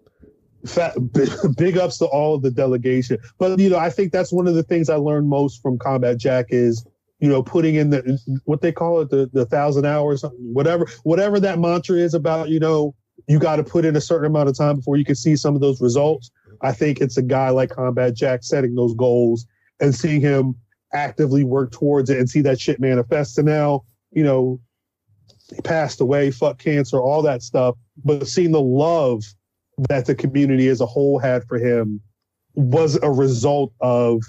Speaker 2: Fat, <laughs> big ups to all of the delegation. But you know, I think that's one of the things I learned most from Combat Jack is you know putting in the what they call it the the thousand hours whatever whatever that mantra is about you know you got to put in a certain amount of time before you can see some of those results. I think it's a guy like Combat Jack setting those goals and seeing him actively work towards it and see that shit manifest. And now, you know, passed away, fuck cancer, all that stuff. But seeing the love that the community as a whole had for him was a result of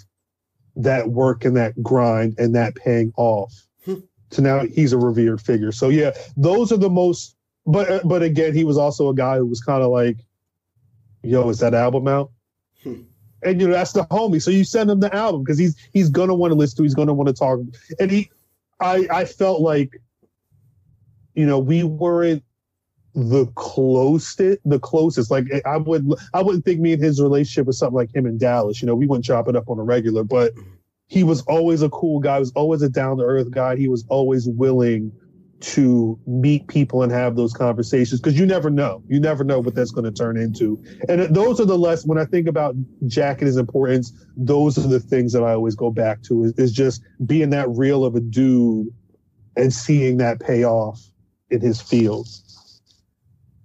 Speaker 2: that work and that grind and that paying off.
Speaker 1: Hmm.
Speaker 2: so now he's a revered figure. So yeah, those are the most. But but again, he was also a guy who was kind of like, "Yo, is that album out?"
Speaker 1: Hmm.
Speaker 2: And you know that's the homie. So you send him the album because he's he's gonna want to listen to. He's gonna want to talk. And he, I I felt like, you know, we weren't the closest the closest like eh, i would i wouldn't think me and his relationship was something like him and dallas you know we wouldn't chop it up on a regular but he was always a cool guy he was always a down-to-earth guy he was always willing to meet people and have those conversations because you never know you never know what that's going to turn into. And those are the less when i think about jack and his importance those are the things that i always go back to is, is just being that real of a dude and seeing that pay off in his field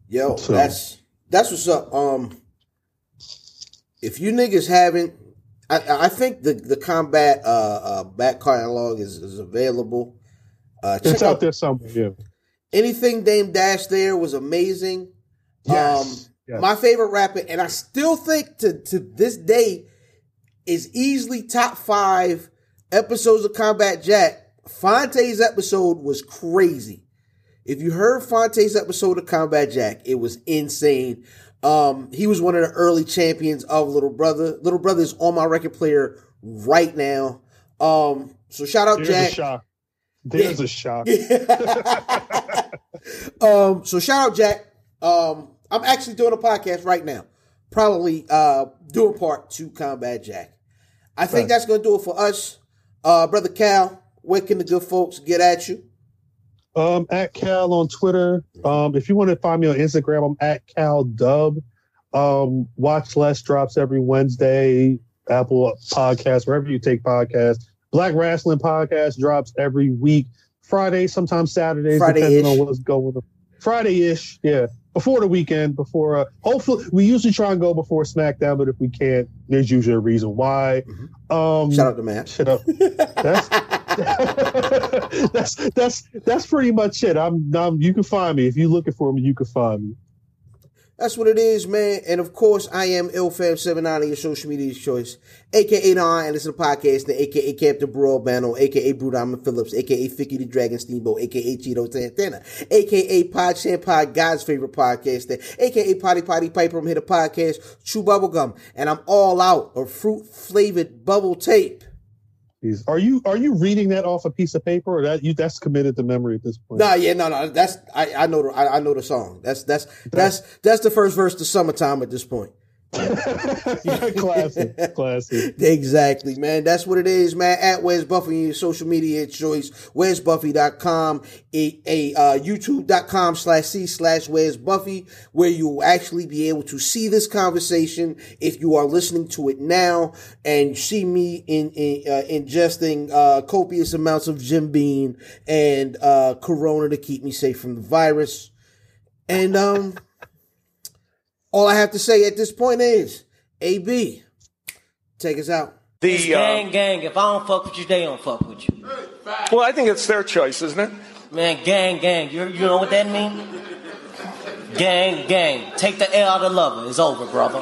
Speaker 1: Yo,
Speaker 2: So-
Speaker 1: that's that's what's up. Um, if you niggas haven't, I, I think the the combat uh, uh back catalog is, is available. Uh, check
Speaker 2: It's out there somewhere. Yeah.
Speaker 1: Anything Dame Dash there was amazing.
Speaker 2: Yes.
Speaker 1: Um,
Speaker 2: Yes.
Speaker 1: My favorite rapper, and I still think to to this day is easily top five episodes of Combat Jack. Phonte's episode was crazy. If you heard Phonte's episode of Combat Jack, it was insane. Um, he was one of the early champions of Little Brother. Little Brother is on my record player right now. Um, so shout out
Speaker 2: There's
Speaker 1: Jack.
Speaker 2: a shock. There's a shock. <laughs>
Speaker 1: um, so shout out Jack. Um, I'm actually doing a podcast right now, probably uh doing part two Combat Jack. I think
Speaker 2: Right.
Speaker 1: that's gonna do it for us. Uh, brother Khal, where can the good folks get at you?
Speaker 2: Um, at Khal on Twitter. Um, if you want to find me on Instagram, I'm at Khal Dub. Um, Watch Less drops every Wednesday. Apple Podcast, wherever you take podcasts. Black Rasslin' Podcast drops every week. Friday, sometimes Saturdays,
Speaker 1: Friday-ish.
Speaker 2: depending on what's going on. Friday-ish, yeah. Before the weekend, before uh, hopefully we usually try and go before SmackDown, but if we can't, there's usually a reason why. Um,
Speaker 1: Shout out to Matt.
Speaker 2: Shut up. <laughs> That's <laughs> that's that's that's pretty much it. I'm, I'm you can find me if you're looking for me. You can find me.
Speaker 1: That's what it is, man. And of course, I am IlFam79 on your social media choice, aka Nine, and listen to podcast, the aka Captain Broadbano, aka Diamond Phillips, aka Ficky the Dragon Steamboat, aka Cheeto Santana, aka Pod Champ Pod, God's favorite podcaster, aka Potty Potty Piper. I'm here to podcast Chew Bubblegum, and I'm all out of fruit flavored bubble tape.
Speaker 2: Jeez. Are you are you reading that off a piece of paper, or that you that's committed to memory at this point?
Speaker 1: Nah, yeah, no, no, that's I, I know the I, I know the song. That's that's that's that's the first verse to summertime at this point.
Speaker 2: Classic, <laughs> classic.
Speaker 1: Exactly, man. That's what it is, man. At Where's Buffy, your social media choice. Where's Buffy.com, a, a uh, YouTube.com slash C slash Where's Buffy, where you will actually be able to see this conversation if you are listening to it now and see me in, in uh, ingesting uh, copious amounts of Jim Beam and uh, Corona to keep me safe from the virus. And um. All I have to say at this point is, AB, take us out.
Speaker 3: It's
Speaker 4: The uh,
Speaker 3: gang, gang. If I don't fuck with you, they don't fuck with you.
Speaker 4: well, I think it's their choice, isn't it?
Speaker 3: Man, gang, gang. You, you know what that means? Gang, gang. Take the L out of lover. It's over, brother.